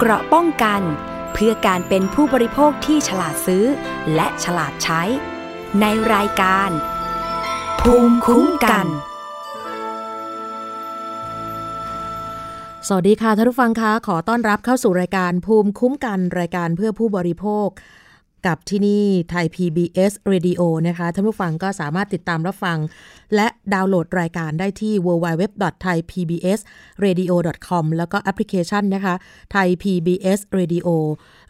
เกราะป้องกัน เพื่อการเป็นผู้บริโภคที่ฉลาดซื้อ และฉลาดใช้ ในรายการ ภูมิคุ้มกัน สวัสดีค่ะท่านผู้ฟังคะขอต้อนรับเข้าสู่รายการภูมิคุ้มกันรายการเพื่อผู้บริโภค กับที่นี่ไทย PBS Radio นะคะท่านผู้ฟังก็สามารถติดตามรับฟัง และดาวน์โหลดรายการได้ที่ www.thaipbsradio.com แล้วก็แอปพลิเคชันนะคะ Thai PBS Radio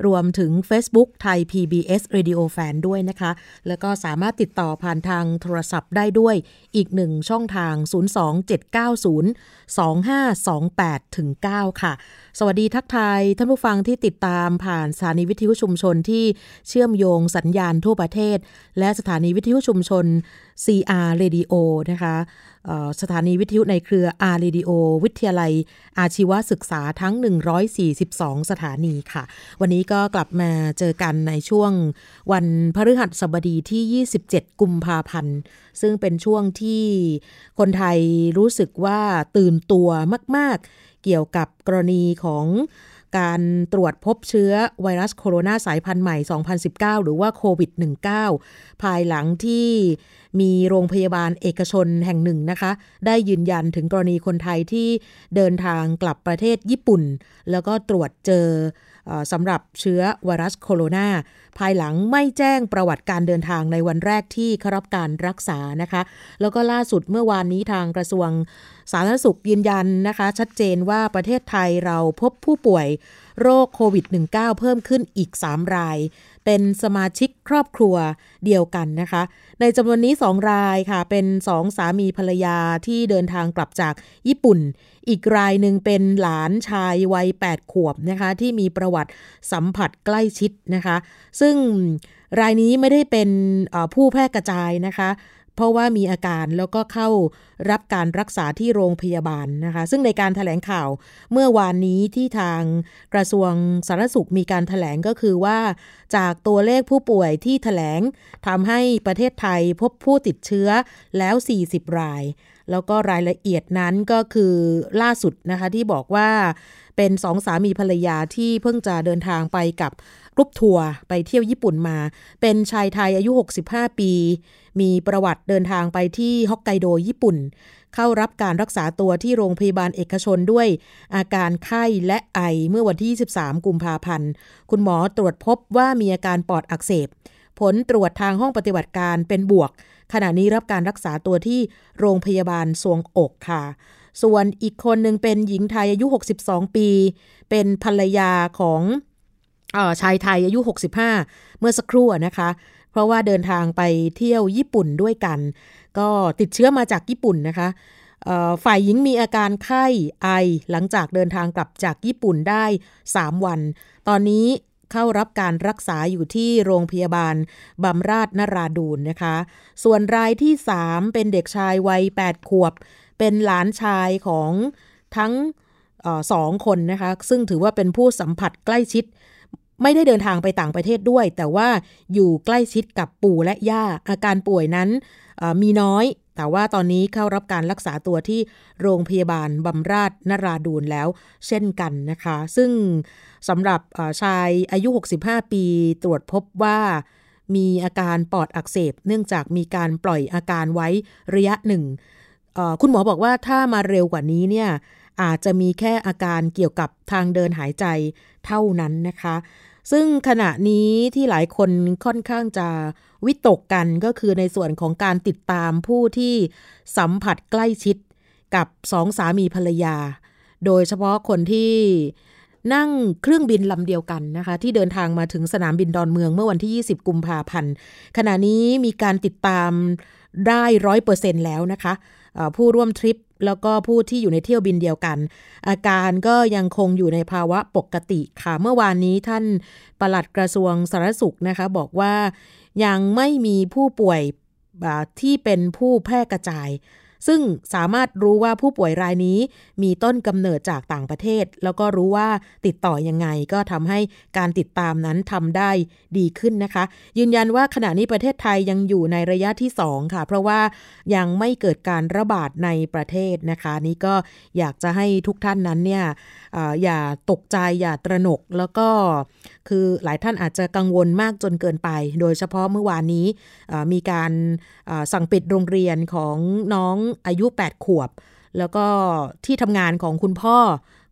รวมถึง Facebook Thai PBS Radio Fan ด้วยนะคะ แล้วก็สามารถติดต่อผ่านทางโทรศัพท์ได้ด้วยอีกหนึ่งช่องทาง 02790 2528ถึง9ค่ะ สวัสดีทักทายท่านผู้ฟังที่ติดตามผ่านสถานีวิทยุชุมชนที่เชื่อมโยงสัญญาณทั่วประเทศ และสถานีวิทยุชุมชน CR Radio นะคะสถานีวิทยุในเครือ R Radio วิทยาลัย อาชีวศึกษาทั้ง 142 สถานีค่ะ วันนี้ก็กลับมาเจอกันในช่วงวันพฤหัสบดีที่ 27 กุมภาพันธ์ ซึ่งเป็นช่วงที่คนไทยรู้สึกว่าตื่นตัวมาก ๆ เกี่ยวกับกรณีของ การตรวจพบเชื้อไวรัสโคโรนาสายพันธุ์ใหม่ 2019 หรือว่าโควิด -19 ภายหลังที่มีโรงพยาบาลเอกชนแห่งหนึ่งนะคะ ได้ยืนยันถึงกรณีคนไทยที่เดินทางกลับประเทศญี่ปุ่น แล้วก็ตรวจเจอ สำหรับเชื้อไวรัสโคโรนาภายหลังไม่แจ้งประวัติการเดินทางในวันแรกที่เข้ารับการรักษานะคะ แล้วก็ล่าสุดเมื่อวานนี้ทางกระทรวงสาธารณสุขยืนยันนะคะ ชัดเจนว่าประเทศไทยเราพบผู้ป่วยโรคโควิด -19 เพิ่มขึ้นอีก 3 ราย เป็นสมาชิกครอบครัวเดียวกันนะคะ ในจำนวนนี้ 2 รายค่ะ เป็นสองสามีภรรยาที่เดินทางกลับจากญี่ปุ่น อีกรายหนึ่งเป็นหลานชายวัย 8 ขวบนะคะ ที่มีประวัติสัมผัสใกล้ชิดนะคะ ซึ่งรายนี้ไม่ได้เป็นผู้แพร่กระจายนะคะ เพราะว่ามีอาการแล้วก็เข้ารับการรักษาที่โรงพยาบาลนะคะ ซึ่งในการถแถลงข่าวเมื่อวานนี้ที่ทางกระทรวงสาธารณสุขมีการถแถลงก็คือว่า จากตัวเลขผู้ป่วยที่ถแถลงทำให้ประเทศไทยพบผู้ติดเชื้อแล้ว 40 ราย แล้วก็รายละเอียดนั้นก็คือล่าสุดนะคะที่บอกว่า เป็นสองสามีภรรยาที่เพิ่งจะเดินทางไปกับกรุ๊ปทัวร์ไปเที่ยวญี่ปุ่นมา เป็นชายไทยอายุ 65 ปี มีประวัติเดินทางไปที่ฮอกไกโดญี่ปุ่น เข้ารับการรักษาตัวที่โรงพยาบาลเอกชนด้วยอาการไข้และไอเมื่อวันที่23กุมภาพันธ์ คุณหมอตรวจพบว่ามีอาการปอดอักเสบ ผลตรวจทางห้องปฏิบัติการเป็นบวก ขณะนี้รับการรักษาตัวที่โรงพยาบาลสวงอกค่ะ ส่วนอีกคนหนึ่งเป็นหญิงไทยอายุ 62 ปี เป็นภรรยาของชายไทยอายุ 65 เมื่อสักครู่นะคะ เพราะว่าเดินทางไปเที่ยวญี่ปุ่นด้วยกัน ก็ติดเชื้อมาจากญี่ปุ่นนะคะฝ่ายหญิงมีอาการไข้ไอหลังจากเดินทางกลับจากญี่ปุ่นได้ 3 วัน ตอนนี้เข้ารับการรักษาอยู่ที่โรงพยาบาลบำราศนราดูนนะคะ ส่วนรายที่ 3 เป็นเด็กชายวัย 8 ขวบ เป็นหลานชายของทั้งสองคนนะคะ ซึ่งถือว่าเป็นผู้สัมผัสใกล้ชิด ไม่ได้เดินทางไปต่างประเทศด้วย แต่ว่าอยู่ใกล้ชิดกับปู่และย่า อาการป่วยนั้นมีน้อย แต่ว่าตอนนี้เข้ารับการรักษาตัวที่โรงพยาบาลบำราศนราดูนแล้วเช่นกันนะคะ ซึ่งสำหรับชายอายุ 65 ปีตรวจพบว่ามีอาการปอดอักเสบ เนื่องจากมีการปล่อยอาการไว้ระยะหนึ่ง คุณหมอบอกว่าถ้ามาเร็วกว่านี้เนี่ยอาจจะมีแค่อาการเกี่ยวกับทางเดินหายใจเท่านั้นนะคะ ซึ่งขณะนี้ที่หลายคนค่อนข้างจะวิตกกันก็คือในส่วนของการติดตามผู้ที่สัมผัสใกล้ชิดกับสองสามีภรรยา โดยเฉพาะคนที่นั่งเครื่องบินลำเดียวกันนะคะ ที่เดินทางมาถึงสนามบินดอนเมืองเมื่อวันที่ 20 กุมภาพันธ์ ขณะนี้มีการติดตามได้ร้อยเปอร์เซ็นแล้วนะคะ ผู้ร่วมทริป แล้วก็ผู้ที่อยู่ในเที่ยวบินเดียวกัน อาการก็ยังคงอยู่ในภาวะปกติค่ะเมื่อวานนี้ท่านปลัดกระทรวงสาธารณสุขนะคะ บอกว่ายังไม่มีผู้ป่วยที่เป็นผู้แพร่กระจาย ซึ่งสามารถรู้ว่าผู้ป่วยรายนี้มีต้นกำเนิดจากต่างประเทศ แล้วก็รู้ว่าติดต่อยังไง ก็ทำให้การติดตามนั้นทำได้ดีขึ้นนะคะ ยืนยันว่าขณะนี้ประเทศไทยยังอยู่ในระยะที่ 2 ค่ะ เพราะว่ายังไม่เกิดการระบาดในประเทศนะคะ นี่ก็อยากจะให้ทุกท่านนั้นเนี่ยอย่าตกใจอย่าตระหนกแล้วก็ คือหลายท่านอาจจะกังวลมากจนเกินไป โดยเฉพาะเมื่อวานนี้มีการสั่งปิดโรงเรียนของน้องอายุ 8 ขวบ แล้วก็ที่ทำงานของคุณพ่อ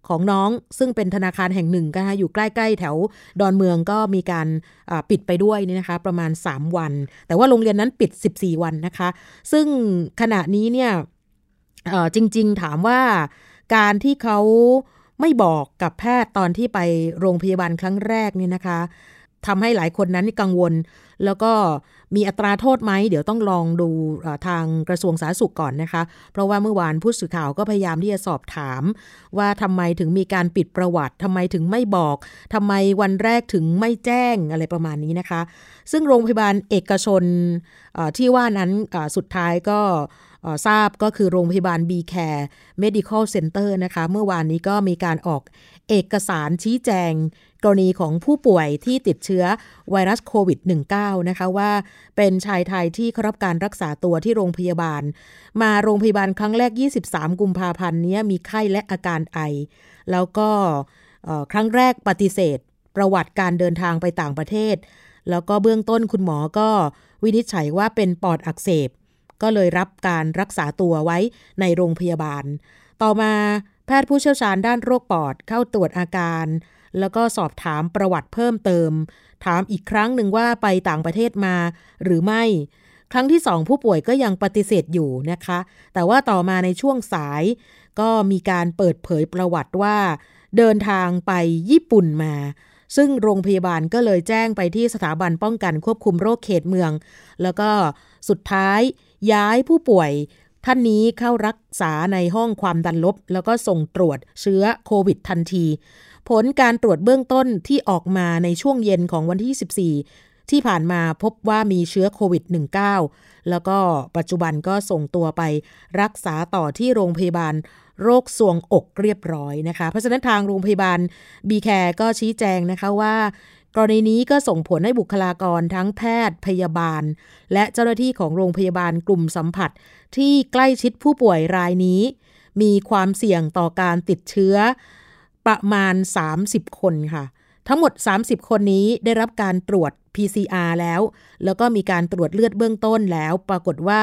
ของน้องซึ่งเป็นธนาคารแห่งหนึ่งนะคะอยู่ใกล้ๆ แถวดอนเมืองก็มีการปิดไปด้วยนี่นะคะ ประมาณ 3 วัน แต่ว่าโรงเรียนนั้นปิด 14 วันนะคะ ซึ่งขณะนี้เนี่ยจริง ๆ ถามว่าการที่เขา ไม่บอกกับแพทย์ตอนที่ไปโรงพยาบาลครั้งแรกเนี่ยนะคะทำให้หลายคนนั้นกังวล แล้วก็มีอัตราโทษไหม เดี๋ยวต้องลองดูทางกระทรวงสาธารณสุขก่อนนะคะ เพราะว่าเมื่อวานผู้สื่อข่าวก็พยายามที่จะสอบถาม ว่าทำไมถึงมีการปิดประวัติทำไมถึงไม่บอกทำไมวันแรกถึงไม่แจ้งอะไรประมาณนี้นะคะ ซึ่งโรงพยาบาลเอกชนที่ว่านั้นสุดท้ายก็ ทราบก็คือโรงพยาบาล B Care Medical Center นะคะ เมื่อวานนี้ก็มีการออกเอกสารชี้แจง กรณีของผู้ป่วยที่ติดเชื้อไวรัสโควิด -19 นะคะว่าเป็นชายไทยที่เข้ารับการรักษาตัวที่โรงพยาบาล มาโรงพยาบาลครั้งแรก 23 กุมภาพันธ์นี้มีไข้และอาการไอ แล้วก็ครั้งแรกปฏิเสธ ประวัติการเดินทางไปต่างประเทศ แล้วก็เบื้องต้นคุณหมอก็วินิจฉัยว่าเป็นปอดอักเสบ ก็เลยรับการรักษาตัวไว้ในโรงพยาบาล ต่อมาแพทย์ผู้เชี่ยวชาญด้านโรคปอดเข้าตรวจอาการ แล้วก็สอบถามประวัติเพิ่มเติม ถามอีกครั้งหนึ่งว่าไปต่างประเทศมาหรือไม่ ครั้งที่สองผู้ป่วยก็ยังปฏิเสธอยู่นะคะ แต่ว่าต่อมาในช่วงสาย ก็มีการเปิดเผยประวัติว่า เดินทางไปญี่ปุ่นมาซึ่งโรงพยาบาลก็เลยแจ้งไปที่สถาบันป้องกันควบคุมโรคเขตเมือง แล้วก็สุดท้าย ย้ายผู้ป่วยท่านนี้เข้ารักษาในห้องความดันลบ แล้วก็ส่งตรวจเชื้อโควิดทันที ผลการตรวจเบื้องต้นที่ออกมาในช่วงเย็นของวันที่ 14 ที่ผ่านมาพบว่ามีเชื้อโควิด -19 แล้วก็ปัจจุบันก็ส่งตัวไปรักษาต่อที่โรงพยาบาลโรคสวงอกเรียบร้อยนะคะ เพราะฉะนั้นทางโรงพยาบาลบีแคร์ก็ชี้แจงนะคะว่า กรณีนี้ก็ส่งผลให้บุคลากรทั้งแพทย์พยาบาล และเจ้าหน้าที่ของโรงพยาบาลกลุ่มสัมผัส ที่ใกล้ชิดผู้ป่วยรายนี้ มีความเสี่ยงต่อการติดเชื้อประมาณ 30 คนค่ะ ทั้งหมด 30 คนนี้ได้รับการตรวจ PCR แล้ว แล้วก็มีการตรวจเลือดเบื้องต้นแล้ว ปรากฏว่า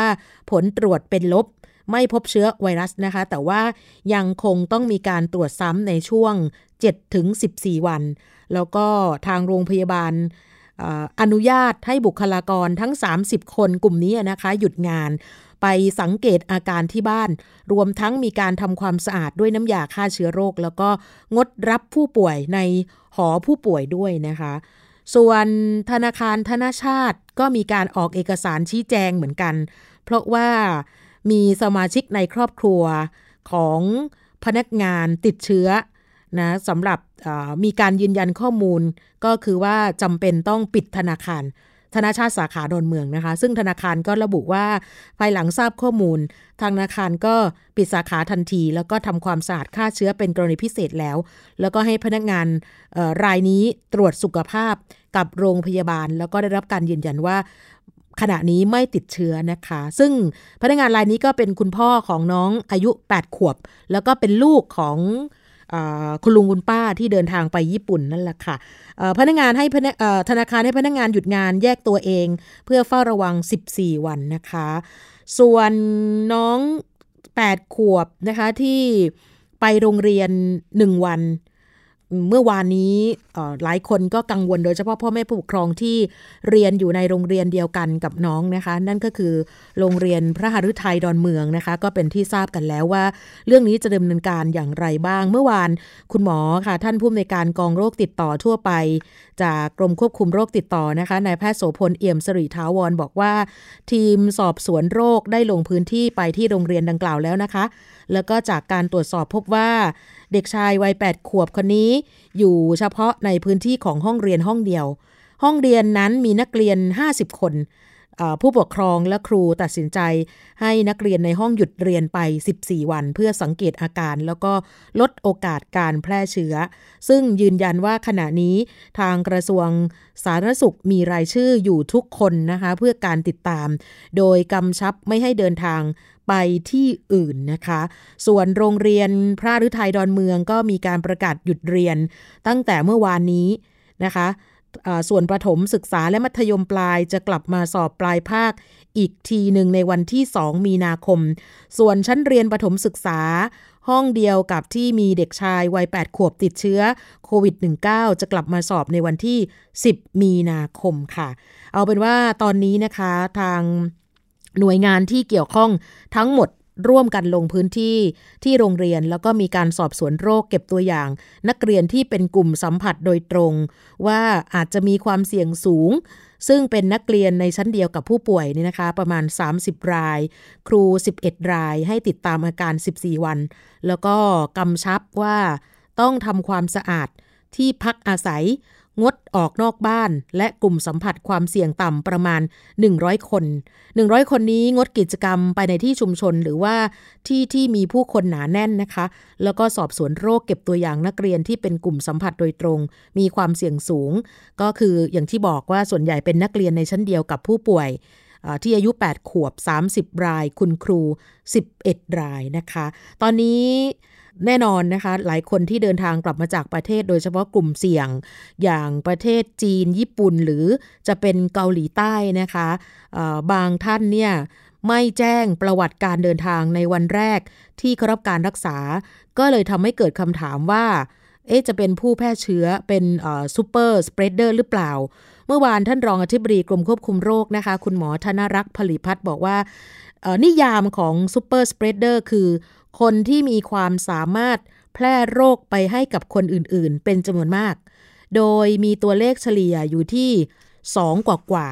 ผลตรวจเป็นลบ ไม่พบเชื้อไวรัสนะคะ แต่ว่ายังคงต้องมีการตรวจซ้ำในช่วง 7-14 วัน แล้วก็ทางโรงพยาบาลอนุญาตให้บุคลากรทั้ง 30 คนกลุ่มนี้นะคะ หยุดงานไปสังเกตอาการที่บ้าน รวมทั้งมีการทำความสะอาดด้วยน้ำยาฆ่าเชื้อโรค แล้วก็งดรับผู้ป่วยในหอผู้ป่วยด้วยนะคะ ส่วนธนาคารธนาชาติก็มีการออกเอกสารชี้แจงเหมือนกัน เพราะว่ามีสมาชิกในครอบครัวของพนักงานติดเชื้อนะสำหรับ มีการยืนยันข้อมูล ก็คือว่าจำเป็นต้องปิดธนาคาร ธนาชาติสาขาดอนเมืองนะคะ ซึ่งธนาคารก็ระบุว่าภายหลังทราบข้อมูล ทางธนาคารก็ปิดสาขาทันที แล้วก็ทำความสะอาดฆ่าเชื้อเป็นกรณีพิเศษแล้ว แล้วก็ให้พนักงานรายนี้ตรวจสุขภาพกับโรงพยาบาล แล้วก็ได้รับการยืนยันว่าขณะนี้ไม่ติดเชื้อนะคะ ซึ่งพนักงานรายนี้ก็เป็นคุณพ่อของน้องอายุ 8 ขวบ แล้วก็เป็นลูกของ คุณลุงคุณป้าที่เดินทางไปญี่ปุ่นนั่นแหละค่ะพนักงานให้ธนาคารให้พนักงานหยุดงานแยกตัวเอง เพื่อเฝ้าระวัง 14 วันนะคะ ส่วนน้อง 8 ขวบนะคะที่ไปโรงเรียน 1 วัน เมื่อวานนี้หลายคนก็กังวลโดยเฉพาะพ่อแม่ผู้ปกครองที่เรียนอยู่ในโรงเรียนเดียวกันกับน้องนะคะ นั่นก็คือโรงเรียนพระหฤทัยดอนเมืองนะคะ ก็เป็นที่ทราบกันแล้วว่า เรื่องนี้จะดำเนินการอย่างไรบ้าง เมื่อวานคุณหมอค่ะ ท่านผู้อำนวยการกองโรคติดต่อทั่วไป จากกรมควบคุมโรคติดต่อนะคะนายแพทย์โสพลเอี่ยมสริท้าวรบอกว่า ทีมสอบสวนโรคได้ลงพื้นที่ไปที่โรงเรียนดังกล่าวแล้วนะคะ แล้วก็จากการตรวจสอบพบว่าเด็กชายวัย 8 ขวบคนนี้ อยู่เฉพาะในพื้นที่ของห้องเรียนห้องเดียว ห้องเรียนนั้นมีนักเรียน 50 คน ผู้ปกครองและครูตัดสินใจ ให้นักเรียนในห้องหยุดเรียนไป 14 วัน เพื่อสังเกตอาการ แล้วก็ลดโอกาสการแพร่เชื้อ ซึ่งยืนยันว่าขณะนี้ทางกระทรวงสาธารณสุขมีรายชื่ออยู่ทุกคนนะคะเพื่อการติดตาม โดยกำชับไม่ให้เดินทางไปที่อื่นนะคะ ส่วนโรงเรียนพระฤทัยดอนเมืองก็มีการประกาศหยุดเรียน ตั้งแต่เมื่อวานนี้นะคะ ส่วนประถมศึกษาและมัธยมปลายจะกลับมาสอบปลายภาคอีกทีหนึ่งในวันที่ 2 มีนาคม ส่วนชั้นเรียนประถมศึกษา ห้องเดียวกับที่มีเด็กชายวัย 8 ขวบติดเชื้อโควิด -19 จะกลับมาสอบในวันที่ 10 มีนาคมค่ะ เอาเป็นว่าตอนนี้นะคะทางหน่วยงานที่เกี่ยวข้องทั้งหมด ร่วมกันลงพื้นที่ที่โรงเรียน แล้วก็มีการสอบสวนโรคเก็บตัวอย่าง นักเรียนที่เป็นกลุ่มสัมผัสโดยตรง ว่าอาจจะมีความเสี่ยงสูง ซึ่งเป็นนักเรียนในชั้นเดียวกับผู้ป่วยนี่นะคะ ประมาณ 30 ราย ครู 11 ราย ให้ติดตามอาการ 14 วัน แล้วก็กำชับว่าต้องทำความสะอาดที่พักอาศัย งดออกนอกบ้าน และกลุ่มสัมผัสความเสี่ยงต่ำประมาณ 100 คน 100 คนนี้งดกิจกรรมไปในที่ชุมชนหรือว่าที่ที่มีผู้คนหนาแน่นนะคะ แล้วก็สอบสวนโรคเก็บตัวอย่างนักเรียนที่เป็นกลุ่มสัมผัสโดยตรง มีความเสี่ยงสูง ก็คืออย่างที่บอกว่าส่วนใหญ่เป็นนักเรียนในชั้นเดียวกับผู้ป่วยที่อายุ 8 ขวบ 30 ราย คุณครู 11 รายนะคะ ตอนนี้ แน่นอนนะคะ หลายคนที่เดินทางกลับมาจากประเทศโดยเฉพาะกลุ่มเสี่ยง อย่างประเทศจีนญี่ปุ่นหรือจะเป็นเกาหลีใต้นะคะบางท่านเนี่ยไม่แจ้งประวัติการเดินทางในวันแรกที่เขารับการรักษา ก็เลยทำให้เกิดคำถามว่า เอ๊จะเป็นผู้แพร่เชื้อเป็น super spreader หรือเปล่า เมื่อวานท่านรองอธิบดีกรมควบคุมโรคนะคะ คุณหมอธนรักษ์ผลิพัฒน์บอกว่านิยามของ super spreader คือ คนที่มีความสามารถแพร่โรคไปให้กับคนอื่นๆ เป็นจำนวนมาก โดยมีตัวเลขเฉลี่ยอยู่ที่ 2 กว่ากว่า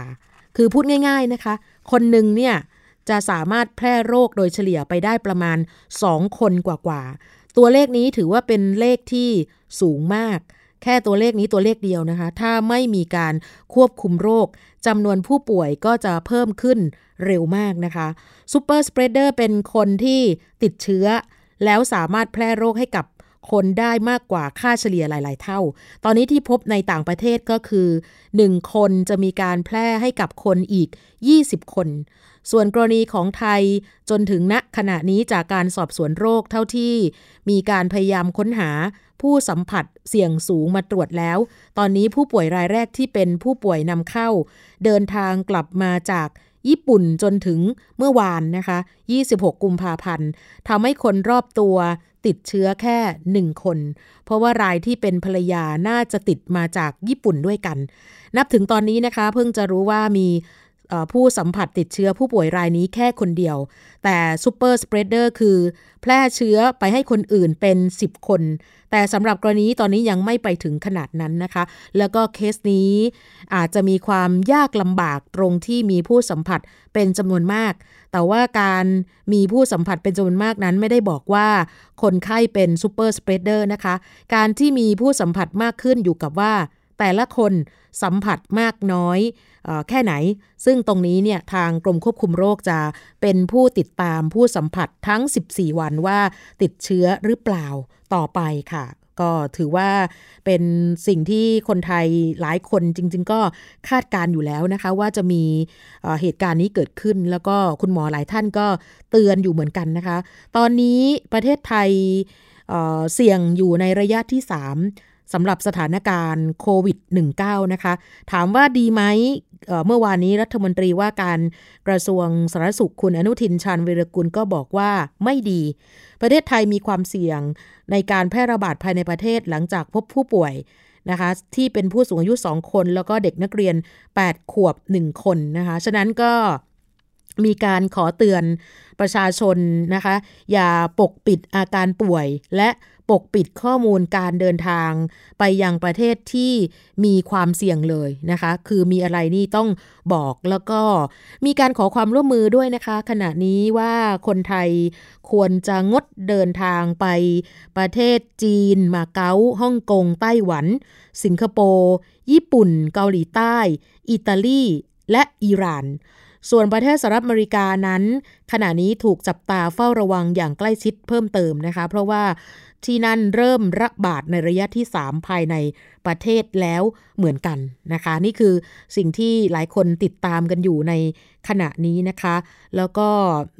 คือพูดง่าย ๆนะคะ คนหนึ่งเนี่ยจะสามารถแพร่โรคโดยเฉลี่ยไปได้ประมาณ 2 คนกว่าๆตัวเลขนี้ถือว่าเป็นเลขที่สูงมาก แค่ตัวเลขนี้ตัวเลขเดียวนะคะ ถ้าไม่มีการควบคุมโรคจำนวนผู้ป่วยก็จะเพิ่มขึ้นเร็วมากนะคะซูเปอร์สเปรดเดอร์เป็นคนที่ติดเชื้อ แล้วสามารถแพร่โรคให้กับ คนได้มากกว่าค่าเฉลี่ยหลาย ๆ เท่า ตอนนี้ที่พบในต่างประเทศก็คือ 1 คนจะมีการแพร่ให้กับคนอีก 20 คน ส่วนกรณีของไทยจนถึงณขณะนี้จากการสอบสวนโรคเท่าที่ มีการพยายามค้นหาผู้สัมผัสเสี่ยงสูงมาตรวจแล้ว ตอนนี้ผู้ป่วยรายแรกที่เป็นผู้ป่วยนำเข้า เดินทางกลับมาจากญี่ปุ่นจนถึงเมื่อวานนะคะ 26 กุมภาพันธ์ทำให้คนรอบตัว ติดเชื้อแค่ 1 คน เพราะว่ารายที่เป็นภรรยาน่าจะติดมาจากญี่ปุ่นด้วยกัน นับถึงตอนนี้นะคะ เพิ่งจะรู้ว่ามีผู้สัมผัสติดเชื้อผู้ป่วยรายนี้แค่คนเดียว แต่ super spreader คือ แพร่เชื้อไปให้คนอื่นเป็น 10 คน แต่สำหรับกรณีตอนนี้ยังไม่ไปถึงขนาดนั้นนะคะ แล้วก็เคสนี้อาจจะมีความยากลำบากตรงที่มีผู้สัมผัสเป็นจำนวนมาก แต่ว่าการมีผู้สัมผัสเป็นจำนวนมากนั้นไม่ได้บอกว่าคนไข้เป็น super spreader นะคะ การที่มีผู้สัมผัสมากขึ้นอยู่กับว่าแต่ละคนสัมผัสมากน้อย แค่ไหน ซึ่งตรงนี้เนี่ยทางกรมควบคุมโรคจะเป็นผู้ติดตามผู้สัมผัสทั้ง 14 วันว่าติดเชื้อหรือเปล่าต่อไปค่ะก็ถือว่าเป็นสิ่งที่คนไทยหลายคนจริง ๆ ก็คาดการอยู่แล้วนะคะ ว่าจะมีเหตุการณ์นี้เกิดขึ้น แล้วก็คุณหมอหลายท่านก็เตือนอยู่เหมือนกันนะคะ ตอนนี้ประเทศไทยเสี่ยงอยู่ในระยะที่ 3 สำหรับสถานการณ์โควิด -19 นะคะ ถามว่าดีไหมเมื่อวานนี้รัฐมนตรีว่าการกระทรวงสาธารณสุขคุณอนุทินชาญวิรกุลก็บอกว่าไม่ดี ประเทศไทยมีความเสี่ยงในการแพร่ระบาดภายในประเทศหลังจากพบผู้ป่วยนะคะที่เป็นผู้สูงอายุ 2 คน แล้วก็เด็กนักเรียน 8 ขวบ 1 คนนะคะ ฉะนั้นก็มีการขอเตือนประชาชนนะคะ อย่าปกปิดอาการป่วยและ ปกปิดข้อมูลการเดินทาง ไปยังประเทศที่มีความเสี่ยงเลยนะคะ คือมีอะไรนี่ต้องบอกแล้วก็มีการขอความร่วมมือด้วยนะคะ ขณะนี้ว่าคนไทยควรจะงดเดินทางไปประเทศจีน มาเก๊าฮ่องกง ไต้หวัน สิงคโปร์ ญี่ปุ่น เกาหลีใต้ อิตาลี และอิหร่านส่วนประเทศสหรัฐอเมริกานั้น ขณะนี้ถูกจับตาเฝ้าระวังอย่างใกล้ชิดเพิ่มเติมนะคะ เพราะว่า ที่นั่นเริ่มระบาดในระยะที่ 3 ภายในประเทศแล้วเหมือนกันนะคะ นี่คือสิ่งที่หลายคนติดตามกันอยู่ในขณะนี้นะคะ แล้วก็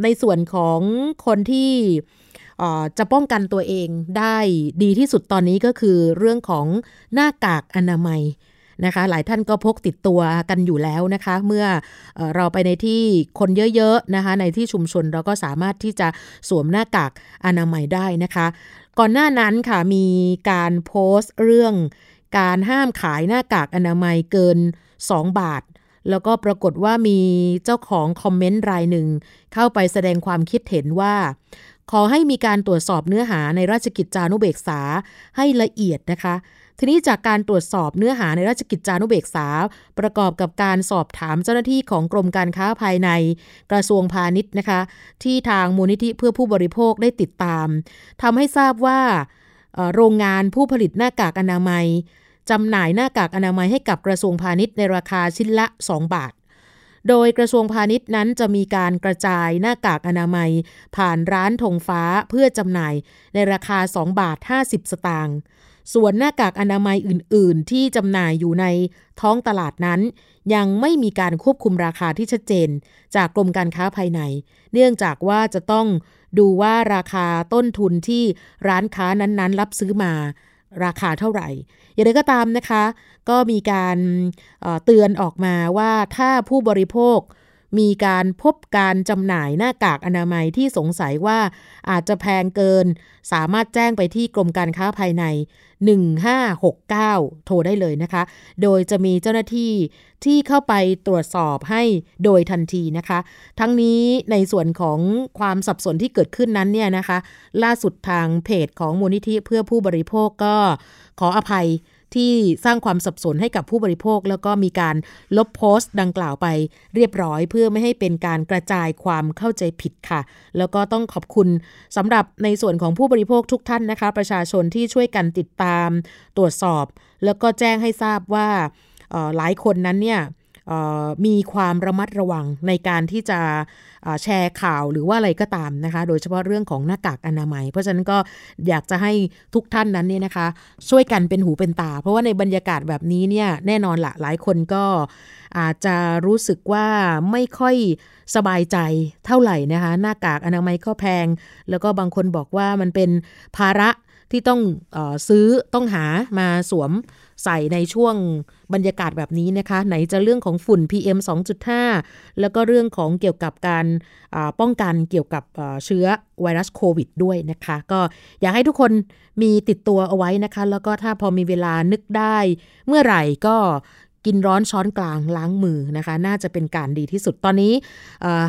ในส่วนของคนที่จะป้องกันตัวเองได้ดีที่สุดตอนนี้ก็คือเรื่องของหน้ากากอนามัยนะคะ หลายท่านก็พกติดตัวกันอยู่แล้วนะคะ เมื่อเราไปในที่คนเยอะๆนะคะ ในที่ชุมชนเราก็สามารถที่จะสวมหน้ากากอนามัยได้นะคะ ก่อนหน้านั้นค่ะมีการโพสต์เรื่องการห้ามขายหน้ากากอนามัยเกิน 2 บาท แล้วก็ปรากฏว่ามีเจ้าของคอมเมนต์รายหนึ่ง เข้าไปแสดงความคิดเห็นว่า ขอให้มีการตรวจสอบเนื้อหาในราชกิจจานุเบกษาให้ละเอียดนะคะ ทีนี้จากการตรวจสอบเนื้อหาในราชกิจจานุเบกษา ประกอบกับการสอบถามเจ้าหน้าที่ของกรมการค้าภายในกระทรวงพาณิชย์นะคะ ที่ทางมูลนิธิเพื่อผู้บริโภคได้ติดตามทำให้ทราบว่าโรงงานผู้ผลิตหน้ากากอนามัยจำหน่ายหน้ากากอนามัยให้กับกระทรวงพาณิชย์ในราคาชิ้นละ 2 บาท โดยกระทรวงพาณิชย์นั้นจะมีการกระจายหน้ากากอนามัย ผ่านร้านธงฟ้าเพื่อจำหน่ายในราคา 2 บาท 50 สตางค์ ส่วนหน้ากากอนามัยอื่น ๆ ที่จำหน่ายอยู่ในท้องตลาดนั้น ยังไม่มีการควบคุมราคาที่ชัดเจน จากกรมการค้าภายใน เนื่องจากว่าจะต้องดูว่าราคาต้นทุนที่ร้านค้านั้น ๆ รับซื้อมาราคาเท่าไหร่ อย่างไรก็ตามนะคะ ก็มีการเตือนออกมาว่าถ้าผู้บริโภคมีการพบการจำหน่ายหน้ากากอนามัยที่สงสัยว่าอาจจะแพงเกิน สามารถแจ้งไปที่กรมการค้าภายใน 1569 โทรได้เลยนะคะ โดยจะมีเจ้าหน้าที่ที่เข้าไปตรวจสอบให้โดยทันทีนะคะ ทั้งนี้ในส่วนของความสับสนที่เกิดขึ้นนั้นเนี่ยนะคะ ล่าสุดทางเพจของมูลนิธิเพื่อผู้บริโภคก็ขออภัย ที่สร้างความสับสนให้กับผู้บริโภค แล้วก็มีการลบโพสต์ดังกล่าวไปเรียบร้อย เพื่อไม่ให้เป็นการกระจายความเข้าใจผิดค่ะ แล้วก็ต้องขอบคุณสำหรับในส่วนของผู้บริโภคทุกท่านนะคะ ประชาชนที่ช่วยกันติดตาม ตรวจสอบ แล้วก็แจ้งให้ทราบว่าหลายคนนั้นเนี่ย มีความระมัดระวังในการที่จะแชร์ข่าวหรือว่าอะไรก็ตามนะคะ โดยเฉพาะเรื่องของหน้ากากอนามัย เพราะฉะนั้นก็อยากจะให้ทุกท่านนั้นเนี่ยนะคะ ช่วยกันเป็นหูเป็นตา เพราะว่าในบรรยากาศแบบนี้เนี่ยแน่นอนละหลายคนก็อาจจะรู้สึกว่าไม่ค่อยสบายใจเท่าไหร่นะคะ หน้ากากอนามัยก็แพง แล้วก็บางคนบอกว่ามันเป็นภาระ ที่ต้องอซื้อต้องหามาสวมใส่ในช่วงบรรยากาศแบบนี้นะคะ ไหนจะเรื่องของฝุ่น PM 2.5 แล้วก็เรื่องของเกี่ยวกับการป้องกันเกี่ยวกับเชื้อไวรัสโควิดด้วยนะคะ ก็อยากให้ทุกคนมีติดตัวเอาไว้นะคะ แล้วก็ถ้าพอมีเวลานึกได้ เมื่อไหร่ก็ กินร้อนช้อนกลางล้างมือนะคะ น่าจะเป็นการดีที่สุดตอนนี้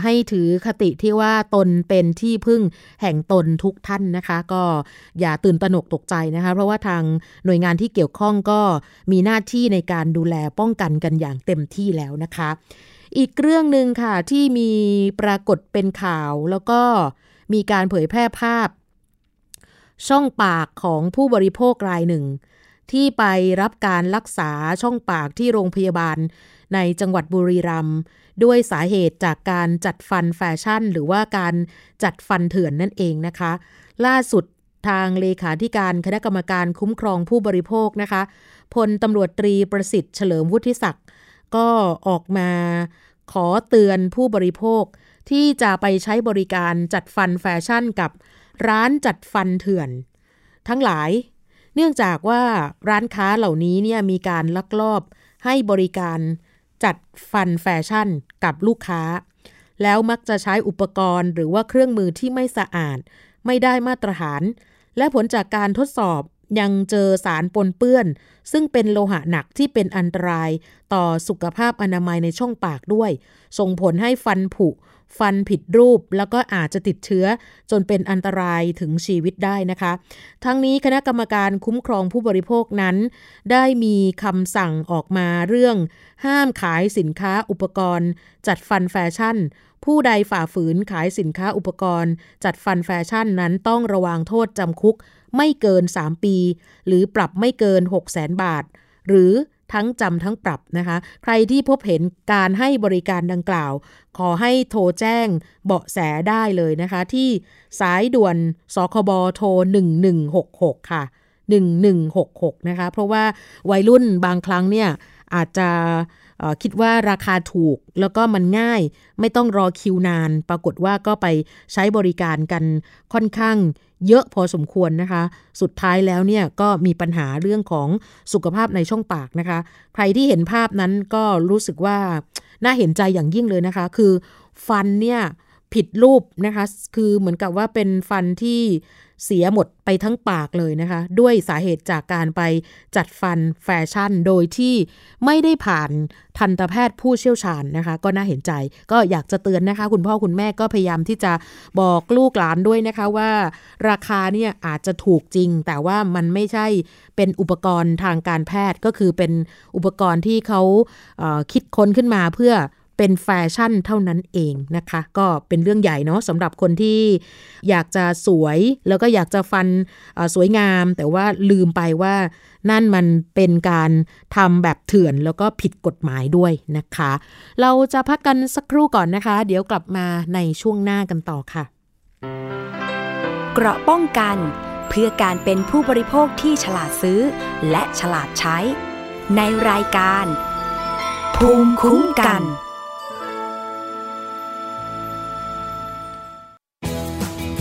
ให้ถือคติที่ว่าตนเป็นที่พึ่งแห่งตนทุกท่านนะคะ ก็อย่าตื่นตระหนกตกใจนะคะ เพราะว่าทางหน่วยงานที่เกี่ยวข้องก็มีหน้าที่ในการดูแลป้องกันกันอย่างเต็มที่แล้วนะคะ อีกเรื่องหนึ่งค่ะที่มีปรากฏเป็นข่าวแล้วก็มีการเผยแพร่ภาพ ช่องปากของผู้บริโภครายหนึ่ง ที่ไปรับการรักษาช่องปากที่โรงพยาบาล ในจังหวัดบุรีรัมย์ด้วยสาเหตุจากการจัดฟันแฟชั่น หรือว่าการจัดฟันเถื่อนนั่นเองนะคะ ล่าสุดทางเลขาธิการคณะกรรมการคุ้มครองผู้บริโภคนะคะพลตำรวจตรีประสิทธิ์เฉลิมวุฒิศักดิ์ก็ออกมาขอเตือนผู้บริโภค ที่จะไปใช้บริการจัดฟันแฟชั่นกับร้านจัดฟันเถื่อน ทั้งหลาย เนื่องจากว่าร้านค้าเหล่านี้เนี่ยมีการลักลอบให้บริการจัดฟันแฟชั่นกับลูกค้า แล้วมักจะใช้อุปกรณ์หรือว่าเครื่องมือที่ไม่สะอาด ไม่ได้มาตรฐาน และผลจากการทดสอบ ยังเจอสารปนเปื้อน ซึ่งเป็นโลหะหนักที่เป็นอันตรายต่อสุขภาพอนามัยในช่องปากด้วย ส่งผลให้ฟันผุ ฟันผิดรูป แล้วก็อาจจะติดเชื้อ จนเป็นอันตรายถึงชีวิตได้นะคะ ทั้งนี้คณะกรรมการคุ้มครองผู้บริโภคนั้น ได้มีคำสั่งออกมาเรื่อง ห้ามขายสินค้าอุปกรณ์ จัดฟันแฟชั่นผู้ใดฝ่าฝืนขายสินค้าอุปกรณ์ จัดฟันแฟชั่นนั้นต้องระวังโทษจำคุก ไม่เกิน 3 ปี หรือปรับไม่เกิน 6 0 0 0 0 0บาท หรือทั้งจำทั้งปรับนะคะ ใครที่พบเห็นการให้บริการดังกล่าว ขอให้โทรแจ้งเบาะแสได้เลยนะคะ ที่สายด่วนสคบโทร 1166 ค่ะ 1166 นะคะ เพราะว่าวัยรุ่นบางครั้งเนี่ยอาจจะ คิดว่าราคาถูกแล้วก็มันง่าย ไม่ต้องรอคิวนาน ปรากฏว่าก็ไปใช้บริการกันค่อนข้างเยอะพอสมควรนะคะ สุดท้ายแล้วเนี่ยก็มีปัญหาเรื่องของสุขภาพในช่องปากนะคะ ใครที่เห็นภาพนั้นก็รู้สึกว่าน่าเห็นใจอย่างยิ่งเลยนะคะ คือฟันเนี่ย ผิดรูปนะคะ คือเหมือนกับว่าเป็นฟันที่เสียหมดไปทั้งปากเลยนะคะ ด้วยสาเหตุจากการไปจัดฟันแฟชั่น โดยที่ไม่ได้ผ่านทันตแพทย์ผู้เชี่ยวชาญนะคะ ก็น่าเห็นใจก็อยากจะเตือนนะคะ คุณพ่อคุณแม่ก็พยายามที่จะบอกลูกหลานด้วยนะคะว่าราคาเนี่ยอาจจะถูกจริง แต่ว่ามันไม่ใช่เป็นอุปกรณ์ทางการแพทย์ก็คือเป็นอุปกรณ์ที่เขาคิดค้นขึ้นมาเพื่อ เป็นแฟชั่นเท่านั้นเองนะคะ ก็เป็นเรื่องใหญ่เนาะสำหรับคนที่อยากจะสวยแล้วก็อยากจะฟันสวยงาม แต่ว่าลืมไปว่านั่นมันเป็นการทำแบบเถื่อนแล้วก็ผิดกฎหมายด้วยนะคะ เราจะพักกันสักครู่ก่อนนะคะ เดี๋ยวกลับมาในช่วงหน้ากันต่อค่ะ เกราะป้องกันเพื่อการเป็นผู้บริโภคที่ฉลาดซื้อ และฉลาดใช้ ในรายการ ภูมิคุ้มกันไ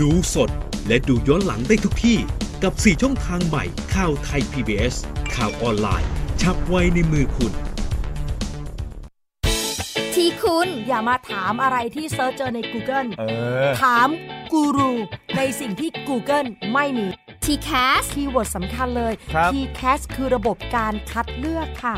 ดูสดและดูย้อนหลังได้ทุกที่ กับ 4 ช่องทางใหม่ข่าวไทย PBS ข่าวออนไลน์ ฉับไวในมือคุณ ที่คุณอย่ามาถามอะไรที่ search เจอใน Google เออ ถามกูรูในสิ่งที่ Google ไม่มี TCAS keyword สำคัญเลย TCAS คือระบบการคัดเลือกค่ะ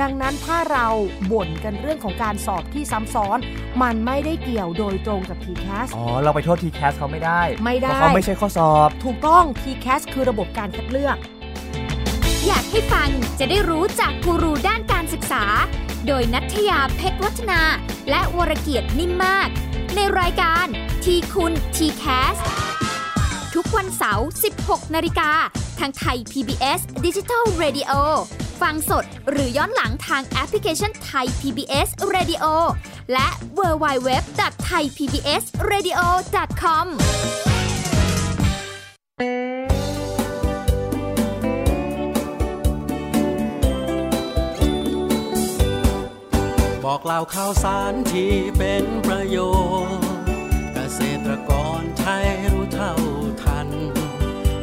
ดังนั้นถ้าเราบ่นกันเรื่องของการสอบที่ซ้ำซ้อน มันไม่ได้เกี่ยวโดยตรงกับ t c a s อ๋อ เราไปโทษ t c a s เขาไม่ได้ไม่ได้เพราะเขาไม่ใช่ข้อสอบ ถูกต้อง t c a s คือระบบการคัดเลือก อยากให้ฟังจะได้รู้จากกูรูด้านการศึกษา โดยนัทยาเพชรวัฒนา และวรเกียดนิ่มมาก ในรายการทีคุณ t c a s ทุกวันเสาร์ 16 นาฬิกา ทางไทย PBS Digital Radio ฟังสดหรือย้อนหลังทางแอปพลิเคชันไทย PBS Radio และ w w w t h a i PBS Radio com บอกเล่าข่าวสารที่เป็นประโยชน์ เกษตรกรไทยรู้เท่า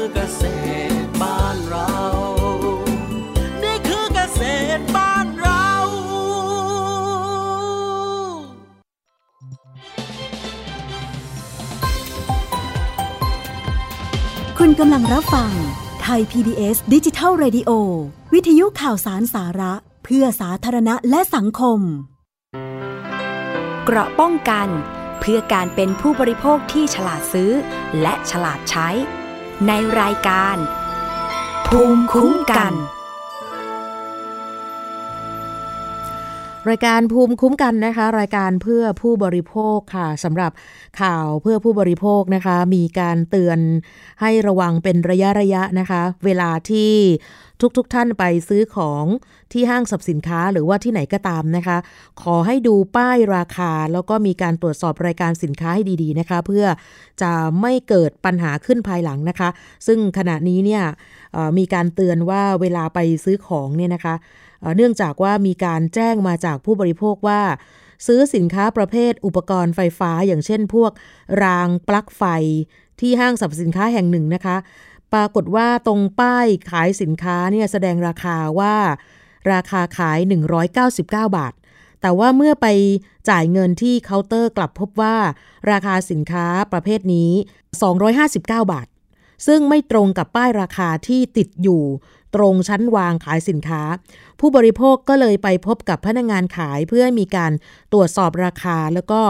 อ ณกำลังรับฟัง ไทย PBS ดิจิทัล Radio วิทยุข่าวสารสาระ เพื่อสาธารณะและสังคม เกราะป้องกัน เพื่อการเป็นผู้บริโภคที่ฉลาดซื้อ และฉลาดใช้ ในรายการ ภูมิคุ้มกัน รายการภูมิคุ้มกันนะคะ รายการเพื่อผู้บริโภคค่ะสำหรับข่าวเพื่อผู้บริโภคนะคะ มีการเตือนให้ระวังเป็นระยะระยะนะคะ เวลาที่ทุกๆทท่านไปซื้อของที่ห้างสรรพสินค้าหรือว่าที่ไหนก็ตามนะคะ ขอให้ดูป้ายราคา แล้วก็มีการตรวจสอบรายการสินค้าให้ดีๆนะคะ เพื่อจะไม่เกิดปัญหาขึ้นภายหลังนะคะ ซึ่งขณะนี้เนี่ยมีการเตือนว่าเวลาไปซื้อของเนี่ยนะคะ เนื่องจากว่ามีการแจ้งมาจากผู้บริโภคว่า ซื้อสินค้าประเภทอุปกรณ์ไฟฟ้า อย่างเช่นพวก รางปลั๊กไฟที่ห้างสรรพสินค้าแห่งหนึ่งนะคะ ปรากฏว่าตรงป้ายขายสินค้าเนี่ยแสดงราคาว่า ราคาขาย 199 บาท แต่ว่าเมื่อไปจ่ายเงินที่เคาน์เตอร์กลับพบว่า ราคาสินค้าประเภทนี้ 259 บาทซึ่งไม่ตรงกับป้ายราคาที่ติดอยู่ ตรงชั้นวางขายสินค้า ผู้บริโภคก็เลยไปพบกับพนักงงานขายเพื่อมีการตรวจสอบราคาแล้วก็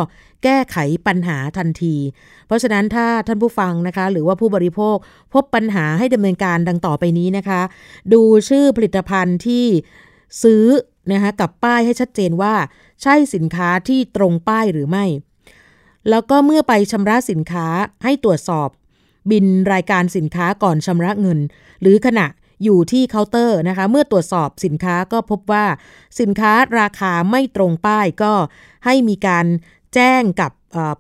แก้ไขปัญหาทันที เพราะฉะนั้นถ้าท่านผู้ฟังนะคะ หรือว่าผู้บริโภคพบปัญหาให้ดำเนินการดังต่อไปนี้นะคะ ดูชื่อผลิตภัณฑ์ที่ซื้อนะคะกับป้ายให้ชัดเจนว่า ใช่สินค้าที่ตรงป้ายหรือไม่ แล้วก็เมื่อไปชำระสินค้าให้ตรวจสอบ บินรายการสินค้าก่อนชำระเงิน หรือขณะ อยู่ที่เคาน์เตอร์นะคะ เมื่อตรวจสอบสินค้าก็พบว่าสินค้าราคาไม่ตรงป้ายก็ให้มีการแจ้งกับ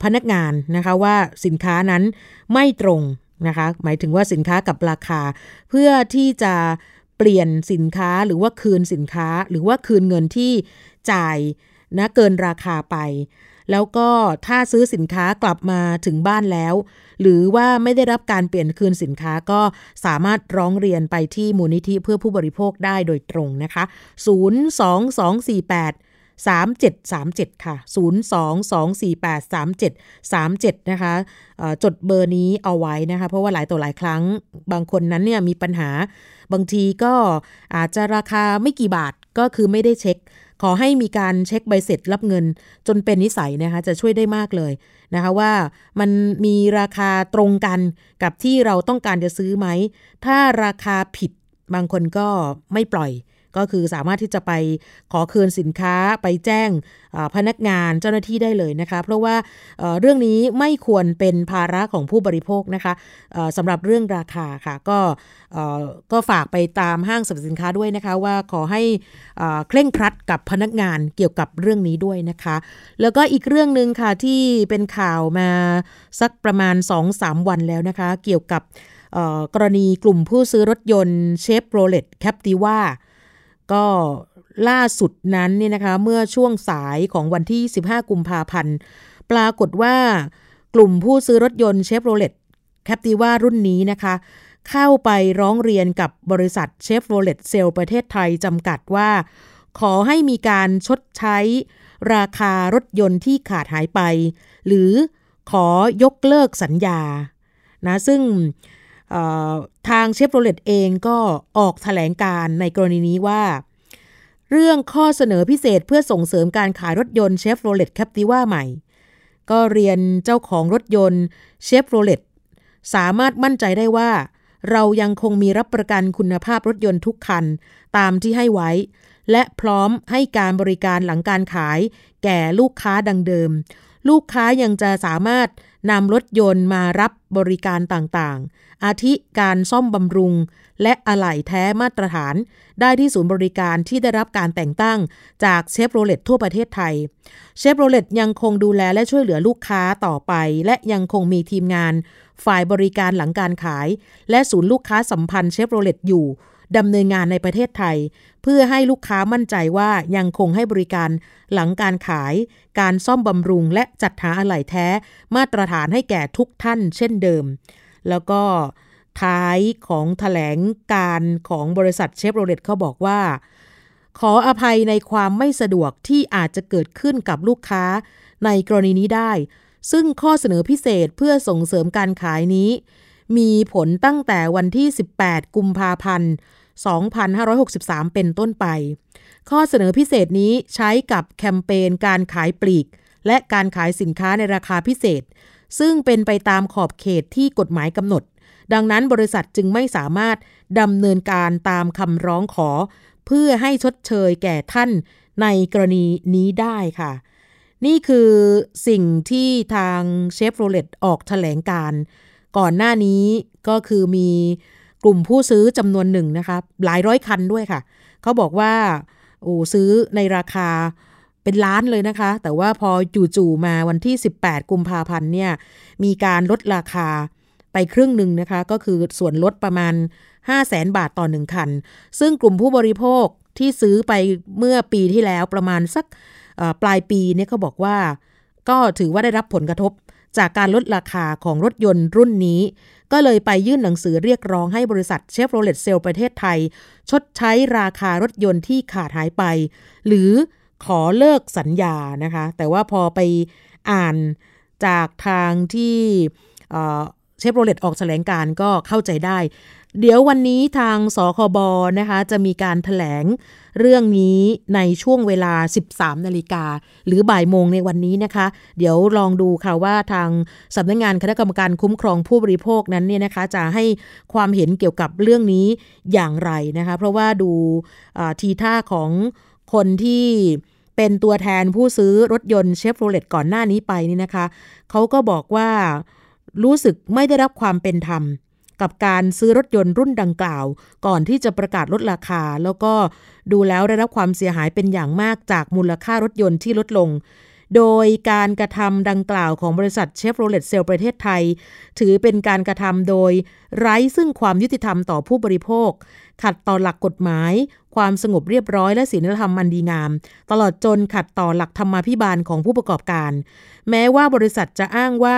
พนักงานนะคะว่าสินค้านั้นไม่ตรงนะคะ หมายถึงว่าสินค้ากับราคา เพื่อที่จะเปลี่ยนสินค้าหรือว่าคืนสินค้า หรือว่าคืนเงินที่จ่ายนะเกินราคาไป แล้วก็ถ้าซื้อสินค้ากลับมาถึงบ้านแล้ว หรือว่าไม่ได้รับการเปลี่ยนคืนสินค้าก็สามารถร้องเรียนไปที่มูลนิธิเพื่อผู้บริโภคได้โดยตรงนะคะ 02248 3737 ค่ะ 022483737นะคะจดเบอร์นี้เอาไว้นะคะ เพราะว่าหลายต่อหลายครั้ง บางคนนั้นเนี่ยมีปัญหา บางทีก็อาจจะราคาไม่กี่บาทก็คือไม่ได้เช็ค ขอให้มีการเช็คใบเสร็จรับเงินจนเป็นนิสัยนะคะจะช่วยได้มากเลยนะคะว่ามันมีราคาตรงกันกับที่เราต้องการจะซื้อไหม ถ้าราคาผิดบางคนก็ไม่ปล่อย ก็คือสามารถที่จะไปขอคืนสินค้าไปแจ้งพนักงานเจ้าหน้าที่ได้เลยนะคะ เพราะว่าเรื่องนี้ไม่ควรเป็นภาระของผู้บริโภคนะคะสำหรับเรื่องราคาค่ะ ก็ก็ฝากไปตามห้างสรรพสินค้าด้วยนะคะว่าขอให้เคร่งครัดกับพนักงานเกี่ยวกับเรื่องนี้ด้วยนะคะ แล้วก็อีกเรื่องหนึ่งค่ะที่เป็นข่าวมาสักประมาณ 2-3 วันแล้วนะคะ เกี่ยวกับกรณีกลุ่มผู้ซื้อรถยนต์เชฟโรเลตแคปติว่า ก็ล่าสุดนั้นเนี่ยนะคะเมื่อช่วงสายของวันที่ 15 กุมภาพันธ์ ปรากฏว่ากลุ่มผู้ซื้อรถยนต์เชฟโรเลตแคปติว่ารุ่นนี้นะคะ เข้าไปร้องเรียนกับบริษัทเชฟโรเลตเซลประเทศไทยจำกัดว่า ขอให้มีการชดใช้ ราคารถยนต์ที่ขาดหายไป หรือขอยกเลิกสัญญานะซึ่ง ทางเชฟโรเลตเองก็ออกแถลงการณ์ในกรณีนี้ว่า เรื่องข้อเสนอพิเศษเพื่อส่งเสริมการขายรถยนต์เชฟโรเลตแคปติว่าใหม่ ก็เรียนเจ้าของรถยนต์เชฟโรเลตสามารถมั่นใจได้ว่า เรายังคงมีรับประกันคุณภาพรถยนต์ทุกคันตามที่ให้ไว้ และพร้อมให้การบริการหลังการขาย แก่ลูกค้าดังเดิม ลูกค้ายังจะสามารถ นำรถยนต์มารับบริการต่างๆ อาทิการซ่อมบำรุง และอะไหล่แท้มาตรฐาน ได้ที่ศูนย์บริการที่ได้รับการแต่งตั้งจากเชฟโรเลตทั่วประเทศไทย เชฟโรเลตยังคงดูแลและช่วยเหลือลูกค้าต่อไป และยังคงมีทีมงาน ฝ่ายบริการหลังการขาย และศูนย์ลูกค้าสัมพันธ์เชฟโรเลตอยู่ดำเนินงานในประเทศไทย เพื่อให้ลูกค้ามั่นใจว่ายังคงให้บริการหลังการขาย การซ่อมบำรุงและจัดหาอะไหล่แท้ มาตรฐานให้แก่ทุกท่านเช่นเดิม แล้วก็ท้ายของแถลงการณ์ของบริษัทเชฟโรเลตเขาบอกว่า ขออภัยในความไม่สะดวกที่อาจจะเกิดขึ้นกับลูกค้าในกรณีนี้ได้ ซึ่งข้อเสนอพิเศษเพื่อส่งเสริมการขายนี้ มีผลตั้งแต่วันที่ 18 กุมภาพันธ์ 2563 เป็นต้นไป ข้อเสนอพิเศษนี้ใช้กับแคมเปญการขายปลีก และการขายสินค้าในราคาพิเศษ ซึ่งเป็นไปตามขอบเขตที่กฎหมายกำหนด ดังนั้นบริษัทจึงไม่สามารถดำเนินการตามคำร้องขอ เพื่อให้ชดเชยแก่ท่านในกรณีนี้ได้ค่ะ นี่คือสิ่งที่ทางเชฟโรเลตออกแถลงการ ก่อนหน้านี้ก็คือมี กลุ่มผู้ซื้อจำนวนหนึ่งนะคะหลายร้อยคันด้วยค่ะ เขาบอกว่าโอ้ซื้อในราคาเป็นล้านเลยนะคะ แต่ว่าพอจู่ๆมาวันที่ 18 กุมภาพันธ์เนี่ยมีการลดราคาไปครึ่งหนึ่งนะคะ ก็คือส่วนลดประมาณ 5 0 0แสนบาทต่อหนึ่งคัน ซึ่งกลุ่มผู้บริโภคที่ซื้อไปเมื่อปีที่แล้วประมาณสักปลายปีเนี่ยเขาบอกว่า ก็ถือว่าได้รับผลกระทบจากการลดราคาของรถยนต์รุ่นนี้ ก็เลยไปยื่นหนังสือเรียกร้องให้บริษัทเชฟโรเลตเซลประเทศไทย ชดใช้ราคารถยนต์ที่ขาดหายไป หรือขอเลิกสัญญานะคะ แต่ว่าพอไปอ่านจากทางที่เชฟโรเลตออกแถลงการก็เข้าใจได้ เดี๋ยววันนี้ทางสคบนะคะจะมีการถแถลงเรื่องนี้ในช่วงเวลา 13 นาฬิกา หรือบ่ายโมงในวันนี้นะคะ เดี๋ยวลองดูค่ะว่าทางสำนักงงานคณะกรรมการคุ้มครองผู้บริโภคนั้นเนี่ยนะคะจะให้ความเห็นเกี่ยวกับเรื่องนี้อย่างไรนะคะ เพราะว่าดูทีท่าของคนที่เป็นตัวแทนผู้ซื้อรถยนต์เชฟโรเลตก่อนหน้านี้ไปนี่นะคะ เขาก็บอกว่ารู้สึกไม่ได้รับความเป็นธรรม กับการซื้อรถยนต์รุ่นดังกล่าว ก่อนที่จะประกาศลดราคา แล้วก็ดูแล้วได้รับความเสียหายเป็นอย่างมากจากมูลค่ารถยนต์ที่ลดลง โดยการกระทำดังกล่าวของบริษัทเชฟโรเลตเซลประเทศไทย ถือเป็นการกระทำโดย ไร้ซึ่งความยุติธรรมต่อผู้บริโภค ขัดต่อหลักกฎหมาย ความสงบเรียบร้อยและศีลธรรมมันดีงาม ตลอดจนขัดต่อหลักธรรมาภิบาลของผู้ประกอบการ แม้ว่าบริษัทจะอ้างว่า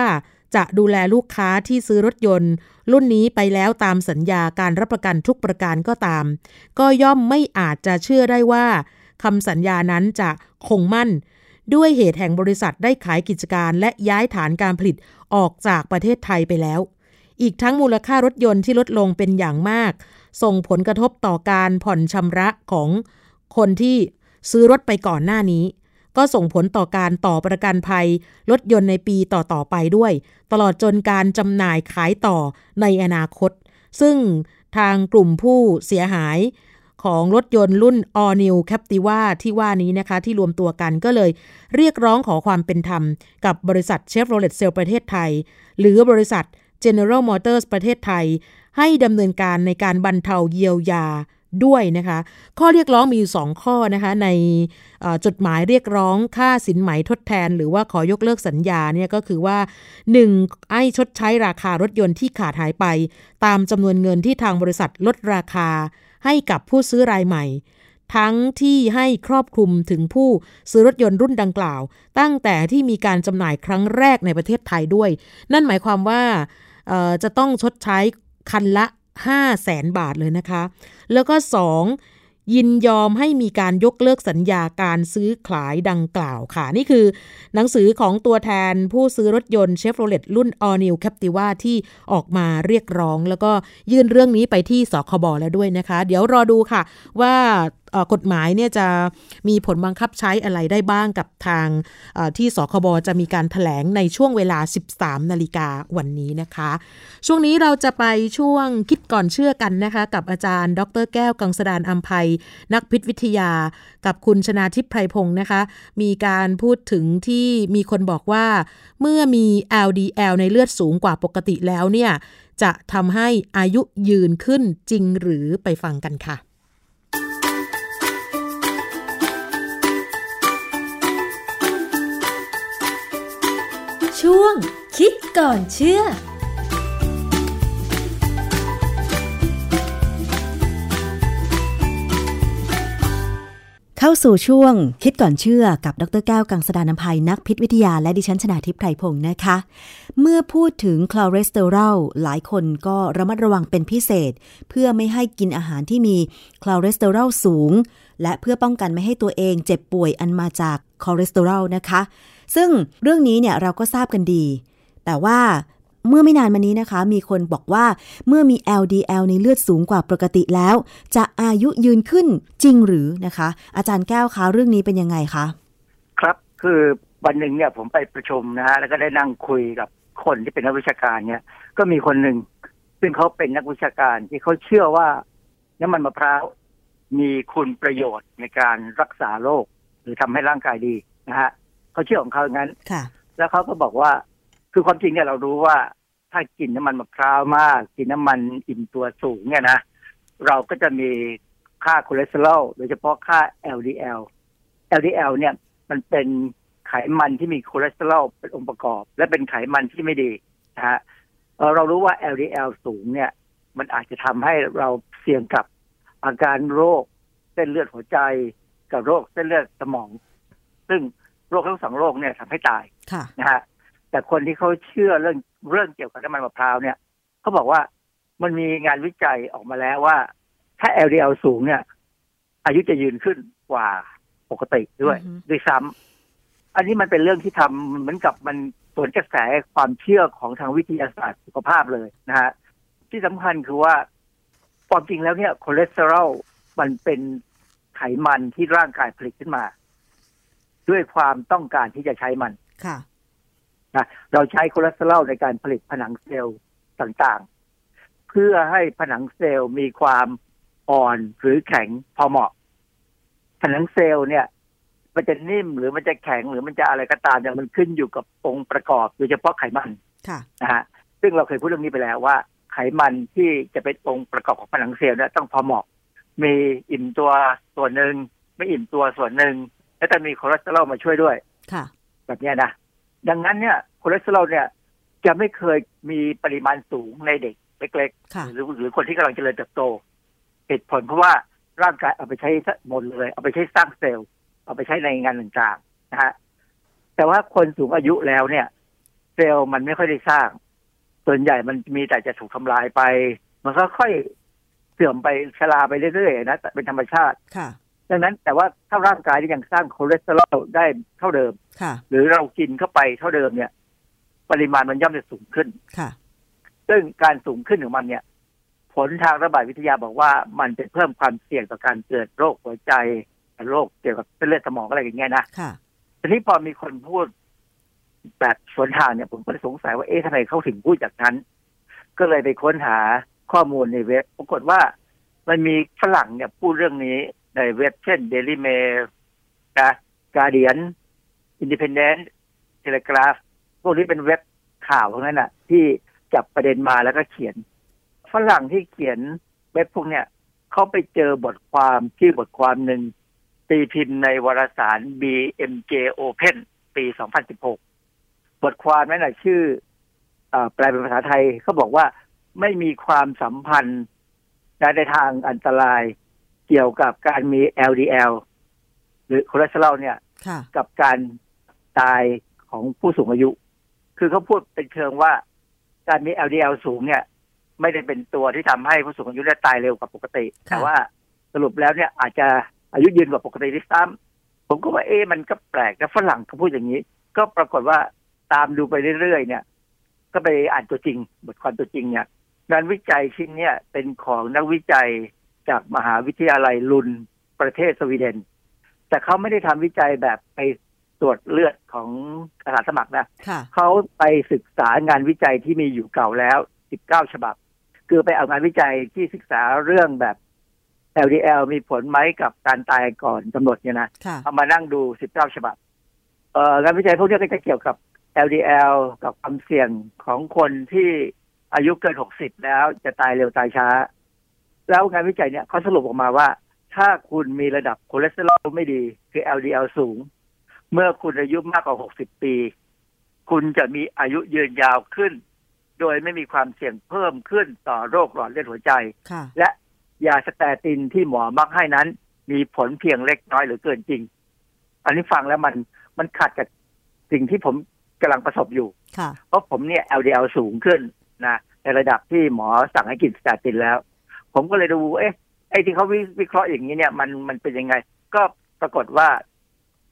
จะดูแลลูกค้าที่ซื้อรถยนต์ รุ่นนี้ไปแล้วตามสัญญาการรับประกันทุกประการก็ตาม ก็ย่อมไม่อาจจะเชื่อได้ว่าคำสัญญานั้นจะคงมั่น ด้วยเหตุแห่งบริษัทได้ขายกิจการและย้ายฐานการผลิตออกจากประเทศไทยไปแล้ว อีกทั้งมูลค่ารถยนต์ที่ลดลงเป็นอย่างมาก ส่งผลกระทบต่อการผ่อนชำระของคนที่ซื้อรถไปก่อนหน้านี้ ก็ส่งผลต่อการต่อประกันภัยรถยนต์ในปีต่อๆไปด้วย ตลอดจนการจำหน่ายขายต่อในอนาคต ซึ่งทางกลุ่มผู้เสียหายของรถยนต์รุ่น All New Captiva ที่ว่านี้นะคะที่รวมตัวกันก็เลยเรียกร้องขอความเป็นธรรม กับบริษัท Chevrolet Sale ประเทศไทย หรือบริษัท General Motors ประเทศไทย ให้ดำเนินการในการบรรเทาเยียวยา ด้วยนะคะ ข้อเรียกร้องมีอยู่สองข้อนะคะ ในจดหมายเรียกร้องค่าสินไหมทดแทน หรือว่าขอยกเลิกสัญญาเนี่ยก็คือว่า 1. ไอ้ชดใช้ราคารถยนต์ที่ขาดหายไป ตามจำนวนเงินที่ทางบริษัทลดราคา ให้กับผู้ซื้อรายใหม่ ทั้งที่ให้ครอบคลุมถึงผู้ซื้อรถยนต์รุ่นดังกล่าว ตั้งแต่ที่มีการจำหน่ายครั้งแรกในประเทศไทยด้วย นั่นหมายความว่าจะต้องชดใช้คันละ 5 แสนบาทเลยนะคะ แล้วก็ 2. ยินยอมให้มีการยกเลิกสัญญาการซื้อขายดังกล่าวค่ะ นี่คือ หนังสือของตัวแทนผู้ซื้อรถยนต์เชฟโรเลตรุ่น All New Captiva ที่ออกมาเรียกร้อง แล้วก็ยื่นเรื่องนี้ไปที่สคบแล้วด้วยนะคะ เดี๋ยวรอดูค่ะว่า กฎหมายเนี่ยจะมีผลบังคับใช้อะไรได้บ้างกับทางที่สคบจะมีการถแถลงในช่วงเวลา 13 นาฬิกาวันนี้นะคะ ช่วงนี้เราจะไปช่วงคิดก่อนเชื่อกันนะคะ กับอาจารย์ ดรแก้วกังสดานอัมภัย นักพิษวิทยา กับคุณชนาทิพย์ไพรพงศ์นะคะ มีการพูดถึงที่มีคนบอกว่า เมื่อมี LDL ในเลือดสูงกว่าปกติแล้วเนี่ย จะทำให้อายุยืนขึ้นจริงหรือไปฟังกันค่ะ ช่วง คิดก่อนเชื่อเข้าสู่ช่วงคิดก่อนเชื่อกับดร.แก้วกังสดาลอำไพนักพิษวิทยาและดิฉันชนาธิปไพรพงศ์นะคะ เมื่อพูดถึงคอเลสเตอรอลหลายคนก็ระมัดระวังเป็นพิเศษ เพื่อไม่ให้กินอาหารที่มีคอเลสเตอรอลสูง และเพื่อป้องกันไม่ให้ตัวเองเจ็บป่วยอันมาจากคอเลสเตอรอลนะคะ ซึ่งเรื่องนี้เนี่ยเราก็ทราบกันดี แต่ว่าเมื่อไม่นานมานี้นะคะ มีคนบอกว่าเมื่อมี LDL ในเลือดสูงกว่าปกติแล้ว จะอายุยืนขึ้นจริงหรือนะคะ อาจารย์แก้วคะเรื่องนี้เป็นยังไงคะครับคือวันหนึ่งเนี่ยผมไปประชุมนะฮะแล้วก็ได้นั่งคุยกับคนที่เป็นนักวิชาการเนี่ย ก็มีคนหนึ่งซึ่งเขาเป็นนักวิชาการที่เขาเชื่อว่าน้ำมันมะพร้าวมีคุณประโยชน์ในการรักษาโรคหรือทำให้ร่างกายดีนะฮะ เขาเชื่อของเขาอย่างนั้นค่ะ แล้วเขาก็บอกว่า คือความจริงเนี่ยเรารู้ว่าถ้ากินน้ำมันมะพร้าวมากกินน้ำมันอิ่มตัวสูงเนี่ยนะเราก็จะมีค่าคอเลสเตอรอลโดยเฉพาะค่า LDL LDL เนี่ยมันเป็นไขมันที่มีคอเลสเตอรอลเป็นองค์ประกอบ และเป็นไขมันที่ไม่ดีนะฮะเอ่อเรารู้ว่า LDL สูงเนี่ย มันอาจจะทำให้เราเสี่ยงกับอาการโรค เส้นเลือดหัวใจ กับโรคเส้นเลือดสมอง ซึ่งโรคทั้งสองโรคเนี่ยทำให้ตายค่ะนะฮะแต่คนที่เขาเชื่อเรื่องเรื่องเกี่ยวกับน้ำมันมะพร้าวเนี่ยเขาบอกว่ามันมีงานวิจัยออกมาแล้วว่า ถ้า LDL สูงเนี่ย อายุจะยืนขึ้นกว่าปกติด้วยอือฮึด้วยซ้ำอันนี้มันเป็นเรื่องที่ทำเหมือนกับมันสวนกระแสความเชื่อของทางวิทยาศาสตร์สุขภาพเลยนะฮะที่สำคัญคือว่าความจริงแล้วเนี่ยคอเลสเตอรอลมันเป็นไขมันที่ร่างกายผลิตขึ้นมา ด้วยความต้องการที่จะใช้มันค่ะนะเราใช้คอเลสเตอรอลในการผลิตผนังเซลล์ต่างๆ เพื่อให้ผนังเซลล์มีความอ่อนหรือแข็งพอเหมาะ ผนังเซลล์เนี่ย มันจะนิ่มหรือมันจะแข็งหรือมันจะอะไรก็ตามเนี่ยมันขึ้นอยู่กับองค์ประกอบโดยเฉพาะไขมันค่ะนะฮะซึ่งเราเคยพูดเรื่องนี้ไปแล้วว่า ไขมันที่จะเป็นองค์ประกอบของผนังเซลล์เนี่ยต้องพอเหมาะ มีอิ่มตัวส่วนหนึ่งไม่อิ่มตัวส่วนหนึ่ง แล้วจะมีคอเลสเตอรอลมาช่วยด้วยค่ะ แบบเนี้ยนะ ดังนั้นเนี่ยคอเลสเตอรอลเนี่ย จะไม่เคยมีปริมาณสูงในเด็กเล็กค่ะๆหรือหรือคนที่กำลังเจริญเติบโตเหตุผลเพราะว่าร่างกายเอาไปใช้หมดเลย เอาไปใช้สร้างเซลล์ เอาไปใช้ในงานต่างๆนะฮะแต่ว่าคนสูงอายุแล้วเนี่ย เซลล์มันไม่ค่อยได้สร้าง ส่วนใหญ่มันมีแต่จะถูกทำลายไป มันก็ค่อยเสื่อมไปชราไปเรื่อยๆนะแต่เป็นธรรมชาติค่ะ ดังนั้นแต่ว่าถ้าร่างกายที่ยังสร้างคอเลสเตอรอลได้เท่าเดิมค่ะหรือเรากินเข้าไปเท่าเดิมเนี่ย ปริมาณมันย่อมจะสูงขึ้นค่ะ ซึ่งการสูงขึ้นของมันเนี่ย ผลทางระบาดวิทยาบอกว่ามันจะเพิ่มความเสี่ยงต่อการเกิดโรคหัวใจโรคเกี่ยวกับเส้นเลือดสมองอะไรอย่างเงี้ยนะค่ะทีนี้พอมีคนพูดแบบสวนทางเนี่ยผมก็เลยสงสัยว่าเอ๊ะทำไมเขาถึงพูดจากนั้น ก็เลยไปค้นหาข้อมูลในเว็บปรากฏว่ามันมีฝรั่งเนี่ยพูดเรื่องนี้ ในเว็บเช่น Daily Mail นะ Guardian Independent Telegraph พวกนี้เป็นเว็บข่าวทั้งนั้นน่ะ ที่จับประเด็นมาแล้วก็เขียน ฝรั่งที่เขียนเว็บพวกเนี้ยเขาไปเจอบทความชื่บทความหนึ่งตีพิมพ์ในวารสาร BMJ Open ปี 2016 บทความนั้นนะชื่ออแปลเป็นภาษาไทยเขาบอกว่าไม่มีความสัมพันธ์ในทางอันตราย เกี่ยวกับการมี LDL หรือคอเลสเตอรอลเนี่ยค่ะกับการตายของผู้สูงอายุ คือเขาพูดเป็นเชิงว่า การมี LDL สูงเนี่ย ไม่ได้เป็นตัวที่ทำให้ผู้สูงอายุได้ตายเร็วกว่าปกติค่ะแต่ว่าสรุปแล้วเนี่ยอาจจะอายุยืนกว่าปกติที่ซ้ำผมก็ว่าเอ๊ะมันก็แปลกนะฝรั่งเขาพูดอย่างนี้ ก็ปรากฏว่าตามดูไปเรื่อยๆเนี่ย ก็ไปอ่านตัวจริง บทความตัวจริงเนี่ยงานวิจัยชิ้นเนี่ยเป็นของนักวิจัย จากมหาวิทยาลัยลุนประเทศสวีเดน แต่เขาไม่ได้ทำวิจัยแบบไปตรวจเลือดของอาสาสมัครนะค่ะเขาไปศึกษางานวิจัยที่มีอยู่เก่าแล้ว 19 ฉบับ คือไปเอางานวิจัยที่ศึกษาเรื่องแบบ LDL มีผลไหมกับการตายก่อนกำหนดเนี่ยนะค่ะเอามานั่งดู 19 ฉบับ เอ่องานวิจัยพวกนี้ก็จะเกี่ยวกับ LDL กับความเสี่ยงของคนที่อายุเกิน 60 แล้วจะตายเร็วตายช้า แล้วงานวิจัยเนี่ยเขาสรุปออกมาว่า ถ้าคุณมีระดับคอเลสเตอรอลไม่ดี คือ LDL สูง เมื่อคุณอายุมากกว่า 60 ปี คุณจะมีอายุยืนยาวขึ้น โดยไม่มีความเสี่ยงเพิ่มขึ้นต่อโรคหลอดเลือดหัวใจค่ะและยาสเตตินที่หมอมักให้นั้น มีผลเพียงเล็กน้อยหรือเกินจริง อันนี้ฟังแล้วมันมันขัดกับสิ่งที่ผมกำลังประสบอยู่ค่ะเพราะผมเนี่ย LDL สูงขึ้นนะในระดับที่หมอสั่งให้กินสเตตินแล้ว ผมก็เลยดู เอ๊ะ ไอ้ที่เขาวิเคราะห์อย่างนี้เนี่ย มันมันเป็นยังไง ก็ปรากฏว่า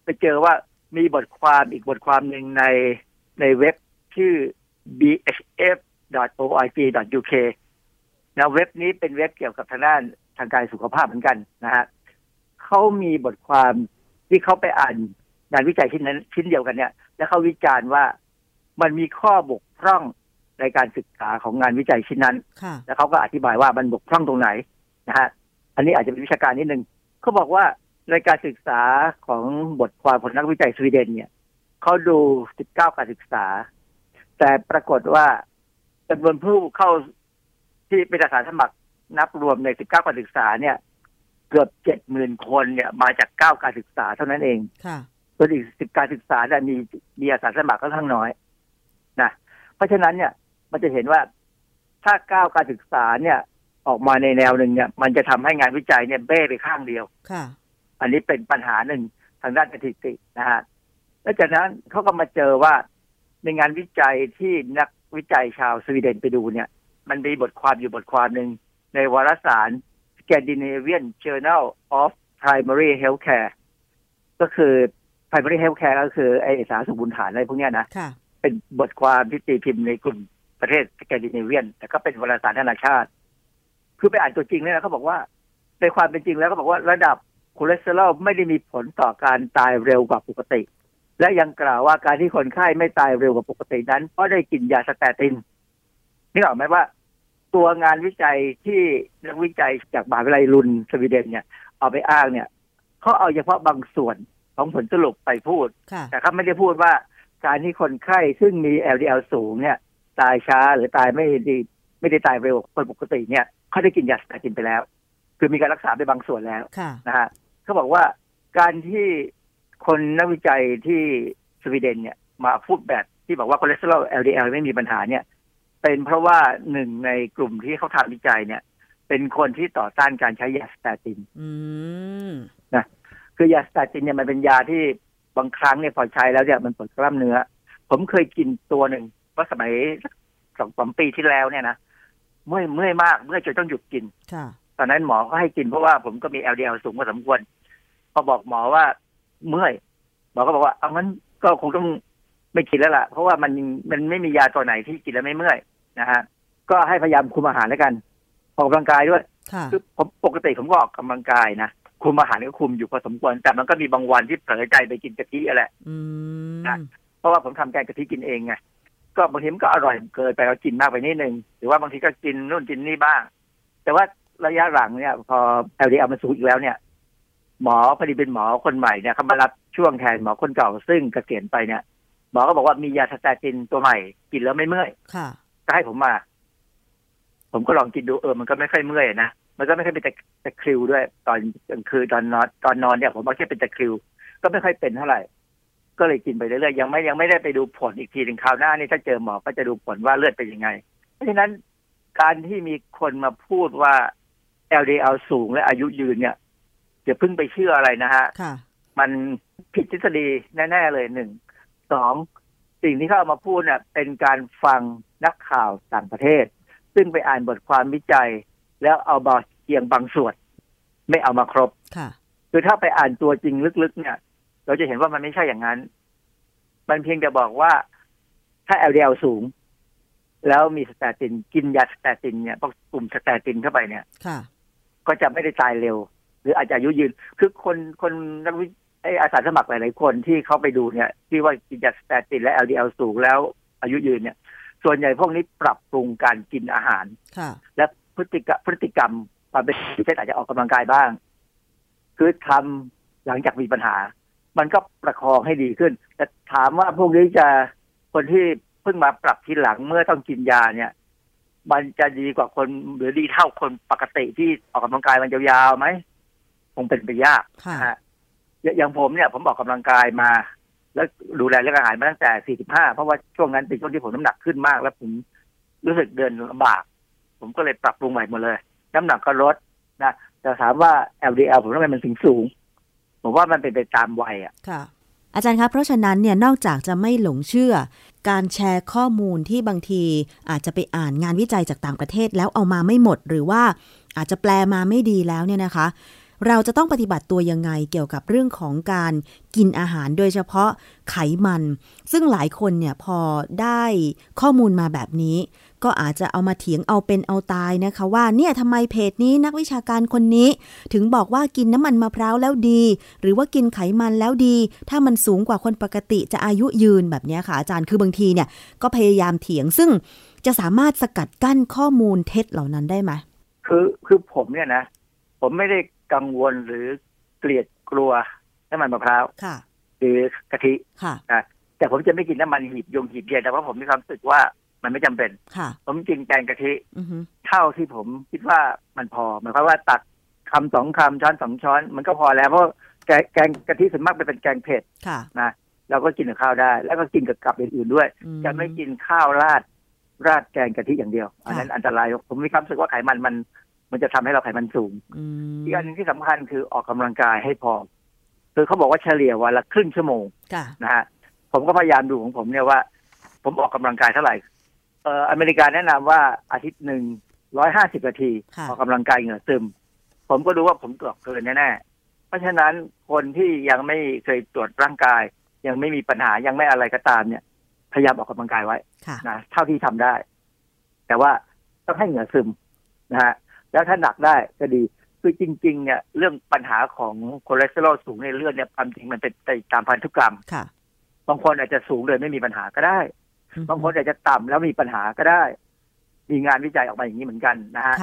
ไปเจอว่ามีบทความอีกบทความหนึ่งในในเว็บชื่อ bhf.org.uk นะเว็บนี้เป็นเว็บเกี่ยวกับทางด้านทางการสุขภาพเหมือนกันนะฮะเขามีบทความที่เขาไปอ่านงานวิจัยชิ้นนั้นชิ้นเดียวกันเนี่ย แล้วเขาวิจารณ์ว่ามันมีข้อบกพร่อง ในการศึกษาของงานวิจัยชิ้นนั้น แล้วเขาก็อธิบายว่ามันบกพร่องตรงไหนนะฮะอันนี้อาจจะเป็นวิชาการนิดนึงเขาบอกว่าในการศึกษาของบทความของนักวิจัยสวีเดนเนี่ยเขาดู 19 การศึกษา แต่ปรากฏว่าจำนวนผู้เข้าที่เป็นอาสาสมัครนับรวมใน 19 การศึกษาเนี่ย เกือบ 70,000 คนเนี่ย มาจาก 9 การศึกษาเท่านั้นเองค่ะส่วนอีก 10 การศึกษาเนี่ยมีมีอาสาสมัครก็ทั้งน้อยนะเพราะฉะนั้นเนี่ย มันจะเห็นว่าถ้า9การศึกษาเนี่ย ออกมาในแนวหนึ่งเนี่ย มันจะทำให้งานวิจัยเนี่ยเบ้ไปข้างเดียวค่ะ อันนี้เป็นปัญหาหนึ่งทางด้านสถิตินะฮะแล้วจากนั้นเขาก็มาเจอว่าในงานวิจัยที่นักวิจัยชาวสวีเดนไปดูเนี่ย มันมีบทความอยู่บทความหนึ่งในวารสาร Scandinavian Journal of Primary Healthcare ก็คือ Primary Healthcare ก็คือไอสารสมบูรณ์ฐานอะไรพวกนี้นะ เป็นบทความที่ตีพิมพ์ในกลุ่ม ประเทศสแกนดิเนเวียน แต่ก็เป็นวารสารนานาชาติ คือไปอ่านตัวจริงเนี่ยนะเขาบอกว่า ในความเป็นจริงแล้วเขาบอกว่าระดับคอเลสเตอรอลไม่ได้มีผลต่อการตายเร็วกว่าปกติ และยังกล่าวว่าการที่คนไข้ไม่ตายเร็วกว่าปกตินั้น เพราะได้กินยาสเตตินนึกออกไหมว่า ตัวงานวิจัยที่นักวิจัยจากมหาวิทยาลัยลุนด์สวีเดนเนี่ยเอาไปอ้างเนี่ยเขาเอาเฉพาะบางส่วนของผลสรุปไปพูด แต่เขาไม่ได้พูดว่าการที่คนไข้ซึ่งมี LDL สูงเนี่ย ตายช้าหรือตายไม่ดีไม่ได้ตายเร็วคนปกติเนี่ยเขาได้กินยาสเตตินไปแล้ว คือมีการรักษาไปบางส่วนแล้วนะฮะเขาบอกว่าการที่คนนักวิจัยที่สวีเดนเนี่ยมาพูดแบบที่บอกว่าคอเลสเตอรอล LDL ไม่มีปัญหาเนี่ย เป็นเพราะว่าหนึ่งในกลุ่มที่เขาทำวิจัยเนี่ย เป็นคนที่ต่อต้านการใช้ยาสเตตินนะคือยาสเตตินเนี่ยมันเป็นยาที่บางครั้งเนี่ยพอใช้แล้วเนี่ยมันปวดกล้ามเนื้อ ผมเคยกินตัวหนึ่ง ว่าสมัยสองสามปีที่แล้วเนี่ยนะเมื่อยเมื่อยมาก เมื่อยจนต้องหยุดกินตอนนั้นหมอก็ให้กินเพราะว่าผมก็มี LDL สูงพอสมควรพอบอกหมอว่าเมื่อยหมอก็บอกว่าเอางั้นก็คงต้องไม่กินแล้วล่ะ เพราะว่ามันมันไม่มียาตัวไหนที่กินแล้วไม่เมื่อยนะฮะก็ให้พยายามคุมอาหารแล้วกันออกกำลังกายด้วยคือผมปกติผมก็ออกกำลังกายนะคุมอาหารก็คุมอยู่พอสมควร แต่มันก็มีบางวันที่เผลอใจไปกินกะทิอะไรนะเพราะว่าผมทำแกงกะทิกินเองไง ก็บางทีมันก็อร่อยเกินไปเรากินมากไปนิดนึงหรือว่าบางทีก็กินนู่นกินนี่บ้าง แต่ว่าระยะหลังเนี่ย พอ LDL มันสูงอีกแล้วเนี่ย หมอพอดีเป็นหมอคนใหม่เนี่ยเขามารับช่วงแทนหมอคนเก่าซึ่งเกษียณไปเนี่ยหมอก็บอกว่ามียาสเตตินตัวใหม่ กินแล้วไม่เมื่อยก็ให้ผมมา ผมก็ลองกินดูเออมันก็ไม่ค่อยเมื่อยนะมันก็ไม่ค่อยเป็นตะคริวด้วย ตอนกลางคืนตอนนอนตอนนอนเนี่ยผมว่าแค่เป็นตะคริว ก็ไม่ค่อยเป็นเท่าไหร่ ก็เลยกินไปเรื่อยๆยังไม่ยังไม่ได้ไปดูผลอีกทีถึงคราวหน้านี่ถ้าเจอหมอก็จะดูผลว่าเลือดเป็นยังไง เพราะฉะนั้นการที่มีคนมาพูดว่า LDL สูงและอายุยืนเนี่ยอย่าเพิ่งไปเชื่ออะไรนะฮะมันผิดทฤษฎีแน่ๆเลยหนึ่งสองสิ่งที่เขาเอามาพูดเนี่ยเป็นการฟังนักข่าวต่างประเทศ ซึ่งไปอ่านบทความวิจัย แล้วเอามาเพียงบางส่วน ไม่เอามาครบค่ะคือถ้าไปอ่านตัวจริงลึกๆ เนี่ย เราจะเห็นว่ามันไม่ใช่อย่างนั้น มันเพียงแต่บอกว่าถ้า LDL สูง แล้วมีสเตติน กินยาสเตตินเนี่ยพวกกลุ่มสเตตินเข้าไปเนี่ยก็จะไม่ได้ตายเร็ว หรืออาจจะอายุยืน คือคนคนนักวิไออาสาสมัครหลายๆคนที่เขาไปดูเนี่ย ที่ว่ากินยาสเตตินและ LDL สูงแล้วอายุยืนเนี่ย ส่วนใหญ่พวกนี้ปรับปรุงการกินอาหารและพฤติกรรมพฤติกรรมความเป็นเช่นอาจจะออกกำลังกายบ้าง คือทำหลังจากมีปัญหา มันก็ประคองให้ดีขึ้น แต่ถามว่าพวกนี้จะคนที่เพิ่งมาปรับทีหลังเมื่อต้องกินยาเนี่ย มันจะดีกว่าคนหรือดีเท่าคนปกติที่ออกกำลังกายมันยาวๆไหมคงเป็นไปยากนะฮะอย่างผมเนี่ย ผมออกกำลังกายมา แล้วดูแลเรื่องอาหารมาตั้งแต่ 45 เพราะว่าช่วงนั้นเป็นช่วงที่ผมน้ำหนักขึ้นมาก แล้วผมรู้สึกเดินลำบาก ผมก็เลยปรับปรุงใหม่หมดเลย น้ำหนักก็ลดนะแต่ถามว่า LDL ผมทำไมมันถึงสูง ผมว่ามันเป็นไปตามวัยอะค่ะ อาจารย์ครับเพราะฉะนั้นเนี่ยนอกจากจะไม่หลงเชื่อ การแชร์ข้อมูลที่บางทีอาจจะไปอ่านงานวิจัยจากต่างประเทศแล้วเอามาไม่หมด หรือว่าอาจจะแปลมาไม่ดีแล้วเนี่ยนะคะ เราจะต้องปฏิบัติตัวยังไงเกี่ยวกับเรื่องของการกินอาหารโดยเฉพาะไขมัน ซึ่งหลายคนเนี่ยพอได้ข้อมูลมาแบบนี้ ก็อาจจะเอามาเถียงเอาเป็นเอาตายนะคะ ว่าเนี่ยทำไมเพจนี้นักวิชาการคนนี้ ถึงบอกว่ากินน้ำมันมะพร้าวแล้วดี หรือว่ากินไขมันแล้วดี ถ้ามันสูงกว่าคนปกติจะอายุยืนแบบนี้ค่ะอาจารย์คือบางทีเนี่ยก็พยายามเถียงซึ่งจะสามารถสกัดกั้นข้อมูลเท็จเหล่านั้นได้ไหมคือคือผมเนี่ยนะ ผมไม่ได้กังวลหรือเกลียดกลัวน้ำมันมะพร้าวค่ะหรือกะทิค่ะแต่ผมจะไม่กินน้ำมันหีบยงหีบเย็นแต่ว่าผมมีความรู้สึกว่า มันไม่จำเป็นค่ะผมกินแกงกะทิเท่าที่ผมคิดว่ามันพอหมายความว่าตักคำสองคำช้อนสองช้อน มันก็พอแล้วเพราะแกแกงกะทิส่วนมากเป็นแกงเผ็ดค่ะนะเราก็กินกับข้าวได้ แล้วก็กินกับกับอื่นๆด้วย จะไม่กินข้าวราด ราดแกงกะทิอย่างเดียว อันนั้นอันตราย ผมมีความรู้สึกว่าไขมันมัน มันจะทำให้เราไขมันสูงอีกอันนึงที่สำคัญคือออกกำลังกายให้พอคือเขาบอกว่าเฉลี่ยวันละครึ่งชั่วโมงนะฮะผมก็พยายามดูของผมเนี่ยว่า ผมออกกำลังกายเท่าไหร่เอ่ออเมริกาแนะนำว่าอาทิตย์หนึ่งร้อยห้าสิบนาทีออกกำลังกายเหงื่อซึม ผมก็ดูว่าผมเกือบเกินแน่ๆ เพราะฉะนั้นคนที่ยังไม่เคยตรวจร่างกาย ยังไม่มีปัญหายังไม่อะไรก็ตามเนี่ย พยายามออกกำลังกายไว้นะเท่าที่ทำได้ แต่ว่าต้องให้เหงื่อซึมนะฮะแล้วถ้าหนักได้ก็ดีคือจริง ๆ เนี่ย เรื่องปัญหาของคอเลสเตอรอลสูงในเลือดเนี่ยความจริงมันเป็นไปตามพันธุกรรมค่ะบางคนอาจจะสูงเลยไม่มีปัญหาก็ได้ บางคนอาจจะต่ำแล้วมีปัญหาก็ได้ มีงานวิจัยออกมาอย่างนี้เหมือนกันนะฮะ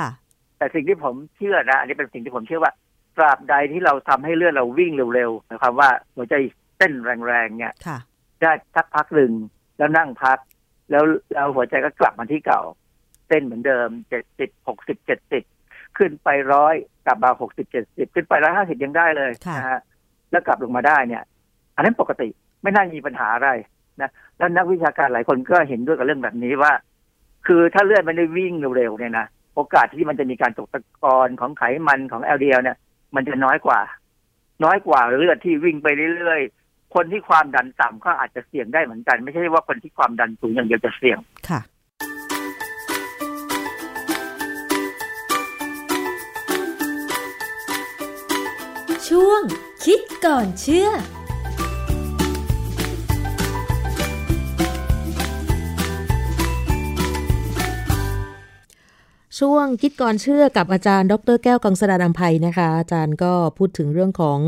แต่สิ่งที่ผมเชื่อนะอันนี้เป็นสิ่งที่ผมเชื่อว่าตราบใดที่เราทำให้เลือดเราวิ่งเร็วๆหมายความว่าหัวใจเต้นแรงๆเนี่ยได้สักพักหนึ่งแล้วนั่งพัก แล้วแล้วหัวใจก็กลับมาที่เก่า เต้นเหมือนเดิมเจ็ดสิบหกสิบเจ็ดสิบขึ้นไปร้อยกลับมาหกสิบเจ็ดสิบขึ้นไปร้อยห้าสิบยังได้เลยนะฮะแล้วกลับลงมาได้เนี่ย อันนั้นปกติไม่น่ามีปัญหาอะไร นะแล้วนักวิชาการหลายคนก็เห็นด้วยกับเรื่องแบบนี้ว่า คือถ้าเลือดมันได้วิ่งเร็วๆเนี่ยนะโอกาสที่มันจะมีการตกตะกอนของไขมันของ LDL เนี่ย มันจะน้อยกว่า น้อยกว่าเลือดที่วิ่งไปเรื่อยๆ คนที่ความดันต่ำก็อาจจะเสี่ยงได้เหมือนกัน ไม่ใช่ว่าคนที่ความดันสูงอย่างเดียวจะเสี่ยงค่ะช่วงคิดก่อนเชื่อ ช่วงคิดก่อนเชื่อกับอาจารย์ ดรแก้วกังสดานอัมภัยนะคะ อาจารย์ก็พูดถึงเรื่องของ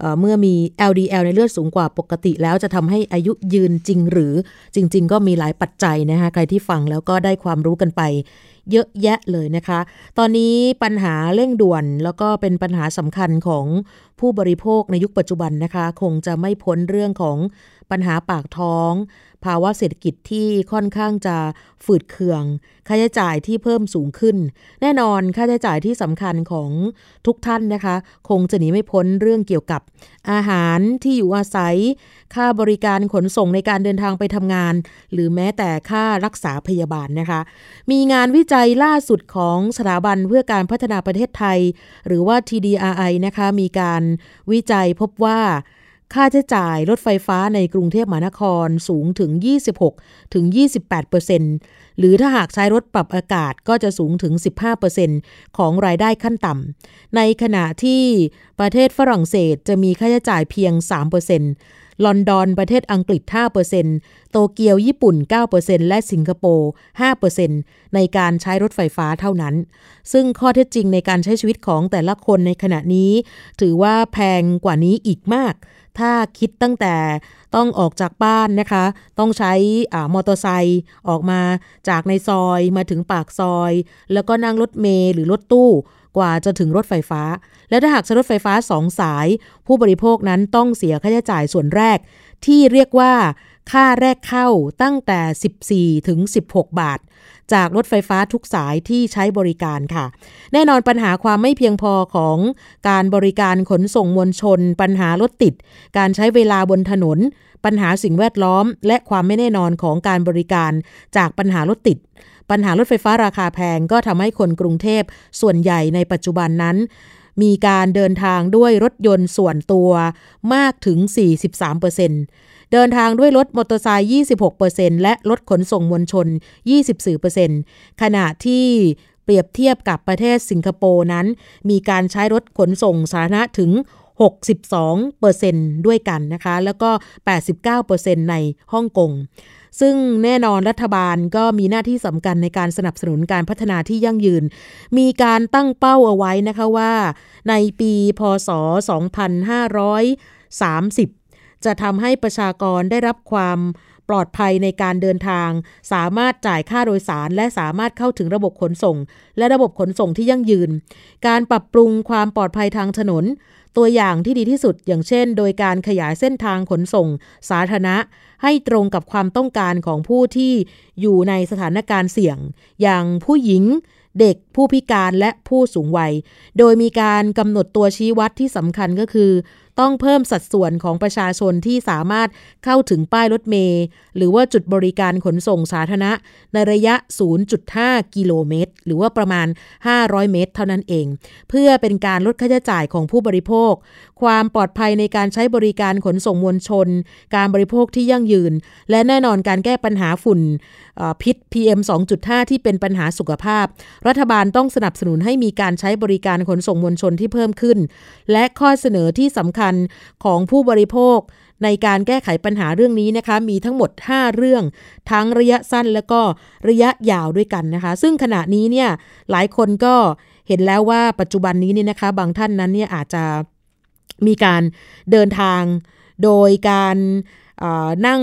เอเมื่อมี LDL ในเลือดสูงกว่าปกติแล้วจะทำให้อายุยืนจริงหรือจริง ๆ ก็มีหลายปัจจัยนะคะ ใครที่ฟังแล้วก็ได้ความรู้กันไป เยอะแยะเลยนะคะ ตอนนี้ปัญหาเร่งด่วนแล้วก็เป็นปัญหาสำคัญของผู้บริโภคในยุคปัจจุบันนะคะ คงจะไม่พ้นเรื่องของปัญหาปากท้อง ภาวะเศรษฐกิจที่ค่อนข้างจะฝืดเคือง ค่าใช้จ่ายที่เพิ่มสูงขึ้น แน่นอนค่าใช้จ่ายที่สำคัญของทุกท่านนะคะ คงจะหนีไม่พ้นเรื่องเกี่ยวกับ อาหารที่อยู่อาศัย ค่าบริการขนส่งในการเดินทางไปทำงาน หรือแม้แต่ค่ารักษาพยาบาลนะคะ มีงานวิจัยล่าสุดของสถาบันเพื่อการพัฒนาประเทศไทย หรือว่า TDRI นะคะมีการวิจัยพบว่า ค่าใช้จ่ายรถไฟฟ้าในกรุงเทพมหานครสูงถึง 26 ถึง 28หรือถ้าหากใช้รถปรับอากาศก็จะสูงถึง 15เปอร์เซ็นของรายได้ขั้นต่ำในขณะที่ประเทศฝรั่งเศสจะมีค่าใช้จ่ายเพียง3เปอร์เซ็นลอนดอนประเทศอังกฤษ 5%โตเกียวญี่ปุ่น 9%และสิงคโปร์ 5%ในการใช้รถไฟฟ้าเท่านั้น ซึ่งข้อเท็จจริงในการใช้ชีวิตของแต่ละคนในขณะนี้ ถือว่าแพงกว่านี้อีกมาก ถ้าคิดตั้งแต่ต้องออกจากบ้านนะคะ ต้องใช้มอเตอร์ไซค์ออกมาจากในซอยมาถึงปากซอย แล้วก็นั่งรถเมล์หรือรถตู้กว่าจะถึงรถไฟฟ้า และถ้าหากใช้รถไฟฟ้าสองสาย ผู้บริโภคนั้นต้องเสียค่าใช้จ่ายส่วนแรก ที่เรียกว่าค่าแรกเข้าตั้งแต่ 14 ถึง 16 บาท จากรถไฟฟ้าทุกสายที่ใช้บริการค่ะ แน่นอนปัญหาความไม่เพียงพอของการบริการขนส่งมวลชน ปัญหารถติด การใช้เวลาบนถนน ปัญหาสิ่งแวดล้อม และความไม่แน่นอนของการบริการจากปัญหารถติด ปัญหารถไฟฟ้าราคาแพงก็ทำให้คนกรุงเทพส่วนใหญ่ในปัจจุบันนั้นมีการเดินทางด้วยรถยนต์ส่วนตัวมากถึง 43%เดินทางด้วยรถมอเตอร์ไซค์ 26%และรถขนส่งมวลชน 24%ขณะที่เปรียบเทียบกับประเทศสิงคโปร์นั้น มีการใช้รถขนส่งสาธารณะถึง 62%ด้วยกันนะคะ แล้วก็ 89%ในฮ่องกงซึ่งแน่นอนรัฐบาลก็มีหน้าที่สำคัญในการสนับสนุนการพัฒนาที่ยั่งยืน มีการตั้งเป้าเอาไว้นะคะว่า ในปีพศ 2530 จะทำให้ประชากรได้รับความปลอดภัยในการเดินทาง สามารถจ่ายค่าโดยสาร และสามารถเข้าถึงระบบขนส่ง และระบบขนส่งที่ยั่งยืน การปรับปรุงความปลอดภัยทางถนน ตัวอย่างที่ดีที่สุดอย่างเช่น โดยการขยายเส้นทางขนส่ง สาธารณะ ให้ตรงกับความต้องการของผู้ที่อยู่ในสถานการณ์เสี่ยง อย่างผู้หญิงเด็กผู้พิการและผู้สูงวัย โดยมีการกำหนดตัวชี้วัดที่สำคัญก็คือ ต้องเพิ่มสัดส่วนของประชาชนที่สามารถเข้าถึงป้ายรถเมล์หรือว่าจุดบริการขนส่งสาธารณะ ในระยะ 0.5 กิโลเมตร หรือว่าประมาณ 500 เมตร เท่านั้นเอง เพื่อเป็นการลดค่าใช้จ่ายของผู้บริโภค ความปลอดภัยในการใช้บริการขนส่งมวลชน การบริโภคที่ยั่งยืน และแน่นอนการแก้ปัญหาฝุ่นพิษ PM 2.5 ที่เป็นปัญหาสุขภาพ รัฐบาลต้องสนับสนุนให้มีการใช้บริการขนส่งมวลชนที่เพิ่มขึ้น และข้อเสนอที่สำคัญของผู้บริโภคในการแก้ไขปัญหาเรื่องนี้นะคะ มีทั้งหมด 5 เรื่อง ทั้งระยะสั้นและก็ระยะยาวด้วยกันนะคะ ซึ่งขณะนี้เนี่ยหลายคนก็เห็นแล้วว่าปัจจุบันนี้เนี่ยนะคะ บางท่านนั้นเนี่ยอาจจะมีการเดินทางโดยการ นั่ง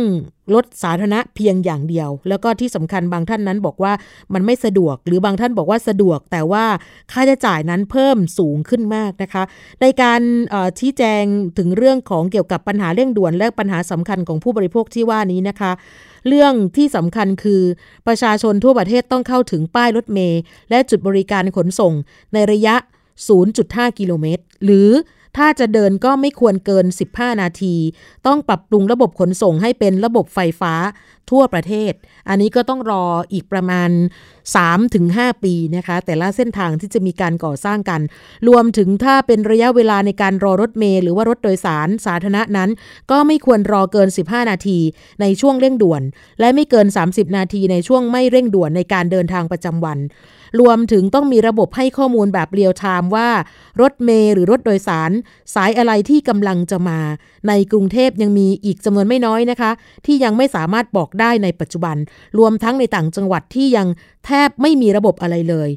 รถสาธารณะเพียงอย่างเดียว แล้วก็ที่สำคัญบางท่านนั้นบอกว่ามันไม่สะดวก หรือบางท่านบอกว่าสะดวก แต่ว่าค่าใช้จ่ายนั้นเพิ่มสูงขึ้นมากนะคะ ในการชี้แจงถึงเรื่องของเกี่ยวกับปัญหาเร่งด่วนและปัญหาสำคัญของผู้บริโภคที่ว่านี้นะคะ เรื่องที่สำคัญคือประชาชนทั่วประเทศต้องเข้าถึงป้ายรถเมล์และจุดบริการขนส่งในระยะ 0.5 กิโลเมตร หรือ ถ้าจะเดินก็ไม่ควรเกิน 15 นาที ต้องปรับปรุงระบบขนส่งให้เป็นระบบไฟฟ้า ทั่วประเทศ อันนี้ก็ต้องรออีกประมาณ 3-5 ปีนะคะ แต่ละเส้นทางที่จะมีการก่อสร้างกัน รวมถึงถ้าเป็นระยะเวลาในการรอรถเมล์หรือว่ารถโดยสารสาธารณะนั้น ก็ไม่ควรรอเกิน 15 นาทีในช่วงเร่งด่วน และไม่เกิน 30 นาทีในช่วงไม่เร่งด่วนในการเดินทางประจำวัน รวมถึงต้องมีระบบให้ข้อมูลแบบเรียลไทม์ว่ารถเมล์หรือรถโดยสาร สายอะไรที่กำลังจะมา ในกรุงเทพยังมีอีกจำนวนไม่น้อยนะคะ ที่ยังไม่สามารถบอกได้ในปัจจุบัน รวมทั้งในต่างจังหวัดที่ยังแทบไม่มีระบบอะไรเลย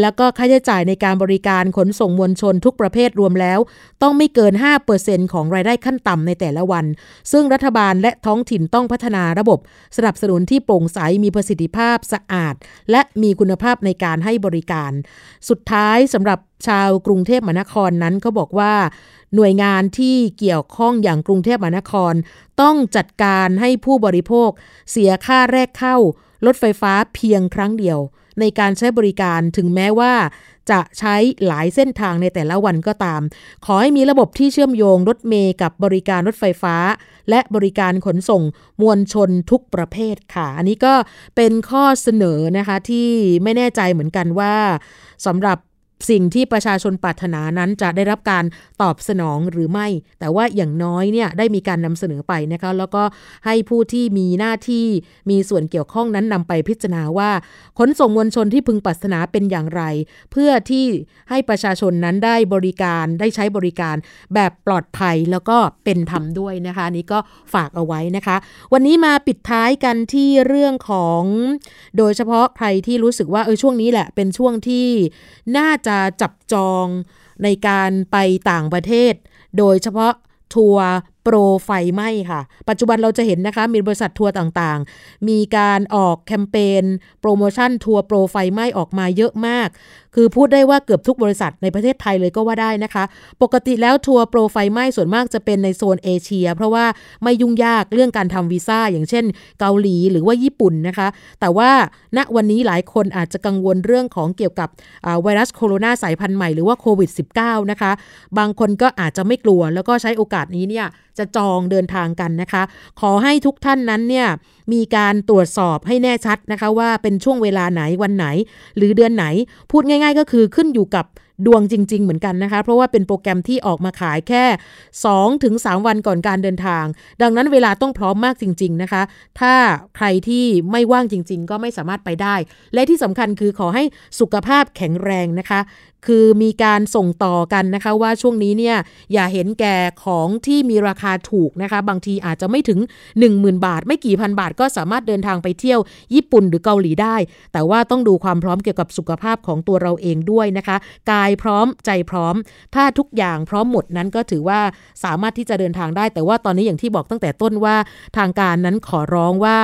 แล้วก็ค่าใช้จ่ายในการบริการขนส่งมวลชนทุกประเภทรวมแล้ว ต้องไม่เกิน 5%ของรายได้ขั้นต่ำในแต่ละวัน ซึ่งรัฐบาลและท้องถิ่นต้องพัฒนาระบบ สนับสนุนที่โปร่งใสมีประสิทธิภาพสะอาด และมีคุณภาพในการให้บริการ สุดท้ายสำหรับชาวกรุงเทพมหานครนั้นก็บอกว่า หน่วยงานที่เกี่ยวข้องอย่างกรุงเทพมหานคร ต้องจัดการให้ผู้บริโภค เสียค่าแรกเข้า รถไฟฟ้าเพียงครั้งเดียว ในการใช้บริการถึงแม้ว่าจะใช้หลายเส้นทางในแต่ละวันก็ตาม ขอให้มีระบบที่เชื่อมโยงรถเมย์กับบริการรถไฟฟ้า และบริการขนส่งมวลชนทุกประเภทค่ะ อันนี้ก็เป็นข้อเสนอนะคะที่ไม่แน่ใจเหมือนกันว่าสำหรับ สิ่งที่ประชาชนปรารถนานั้นจะได้รับการตอบสนองหรือไม่ แต่ว่าอย่างน้อยเนี่ยได้มีการนำเสนอไปนะคะแล้วก็ให้ผู้ที่มีหน้าที่มีส่วนเกี่ยวข้องนั้นนำไปพิจารณาว่า ขนส่งมวลชนที่พึงปรารถนาเป็นอย่างไร เพื่อที่ให้ประชาชนนั้นได้บริการได้ใช้บริการแบบปลอดภัยแล้วก็เป็นธรรมด้วยนะคะนี้ก็ฝากเอาไว้นะคะ วันนี้มาปิดท้ายกันที่เรื่องของ โดยเฉพาะใครที่รู้สึกว่าเออช่วงนี้แหละเป็นช่วงที่น่าจะจับจองในการไปต่างประเทศ โดยเฉพาะทัวร์ โปรไฟไหม้ค่ะ ปัจจุบันเราจะเห็นนะคะ มีบริษัททัวร์ต่างๆ มีการออกแคมเปญโปรโมชั่นทัวร์โปรไฟไหม้ออกมาเยอะมาก คือพูดได้ว่าเกือบทุกบริษัทในประเทศไทยเลยก็ว่าได้นะคะ ปกติแล้วทัวร์โปรไฟไหม้ส่วนมากจะเป็นในโซนเอเชีย เพราะว่าไม่ยุ่งยากเรื่องการทำวีซ่าอย่างเช่น เกาหลีหรือว่าญี่ปุ่นนะคะ แต่ว่าณวันนี้หลายคนอาจจะกังวลเรื่องของเกี่ยวกับไวรัสโคโรนาสายพันธุ์ใหม่หรือว่าโควิด -19 นะคะ บางคนก็อาจจะไม่กลัวแล้วก็ใช้โอกาสนี้เนี่ยจะจองเดินทางกันนะคะ ขอให้ทุกท่านนั้นเนี่ยมีการตรวจสอบให้แน่ชัดนะคะว่าเป็นช่วงเวลาไหนวันไหน หรือเดือนไหนพูดง่าย ๆ ก็คือขึ้นอยู่กับดวงจริง ๆ เหมือนกันนะคะ เพราะว่าเป็นโปรแกรมที่ออกมาขายแค่2ถึง3วันก่อนการเดินทาง ดังนั้นเวลาต้องพร้อมมากจริง ๆนะคะ ถ้าใครที่ไม่ว่างจริง ๆ ก็ไม่สามารถไปได้ และที่สำคัญคือขอให้สุขภาพแข็งแรงนะคะ คือมีการส่งต่อกันนะคะว่าช่วงนี้เนี่ยอย่าเห็นแก่ของที่มีราคาถูกนะคะ บางทีอาจจะไม่ถึง 10,000 บาท ไม่กี่พันบาทก็สามารถเดินทางไปเที่ยวญี่ปุ่นหรือเกาหลีได้ แต่ว่าต้องดูความพร้อมเกี่ยวกับสุขภาพของตัวเราเองด้วยนะคะ กายพร้อมใจพร้อม ถ้าทุกอย่างพร้อมหมดนั้นก็ถือว่าสามารถที่จะเดินทางได้ แต่ว่าตอนนี้อย่างที่บอกตั้งแต่ต้นว่าทางการนั้นขอร้องว่า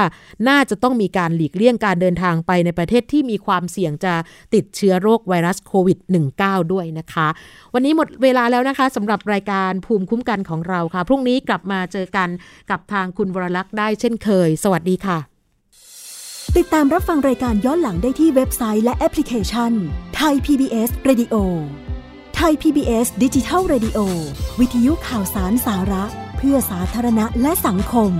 น่าจะต้องมีการหลีกเลี่ยงการเดินทางไปในประเทศที่มีความเสี่ยงจะติดเชื้อโรคไวรัสโควิด -19 19 ด้วยนะคะ วันนี้หมดเวลาแล้วนะคะสำหรับรายการภูมิคุ้มกันของเราค่ะ พรุ่งนี้กลับมาเจอกันกับทางคุณวรลักษ์ได้เช่นเคย สวัสดีค่ะ ติดตามรับฟังรายการย้อนหลังได้ที่เว็บไซต์และแอปพลิเคชันไทย PBS Radio ไทย PBS ดิจิทัล Radio วิทยุข่าวสารสาระ เพื่อสาธารณะและสังคม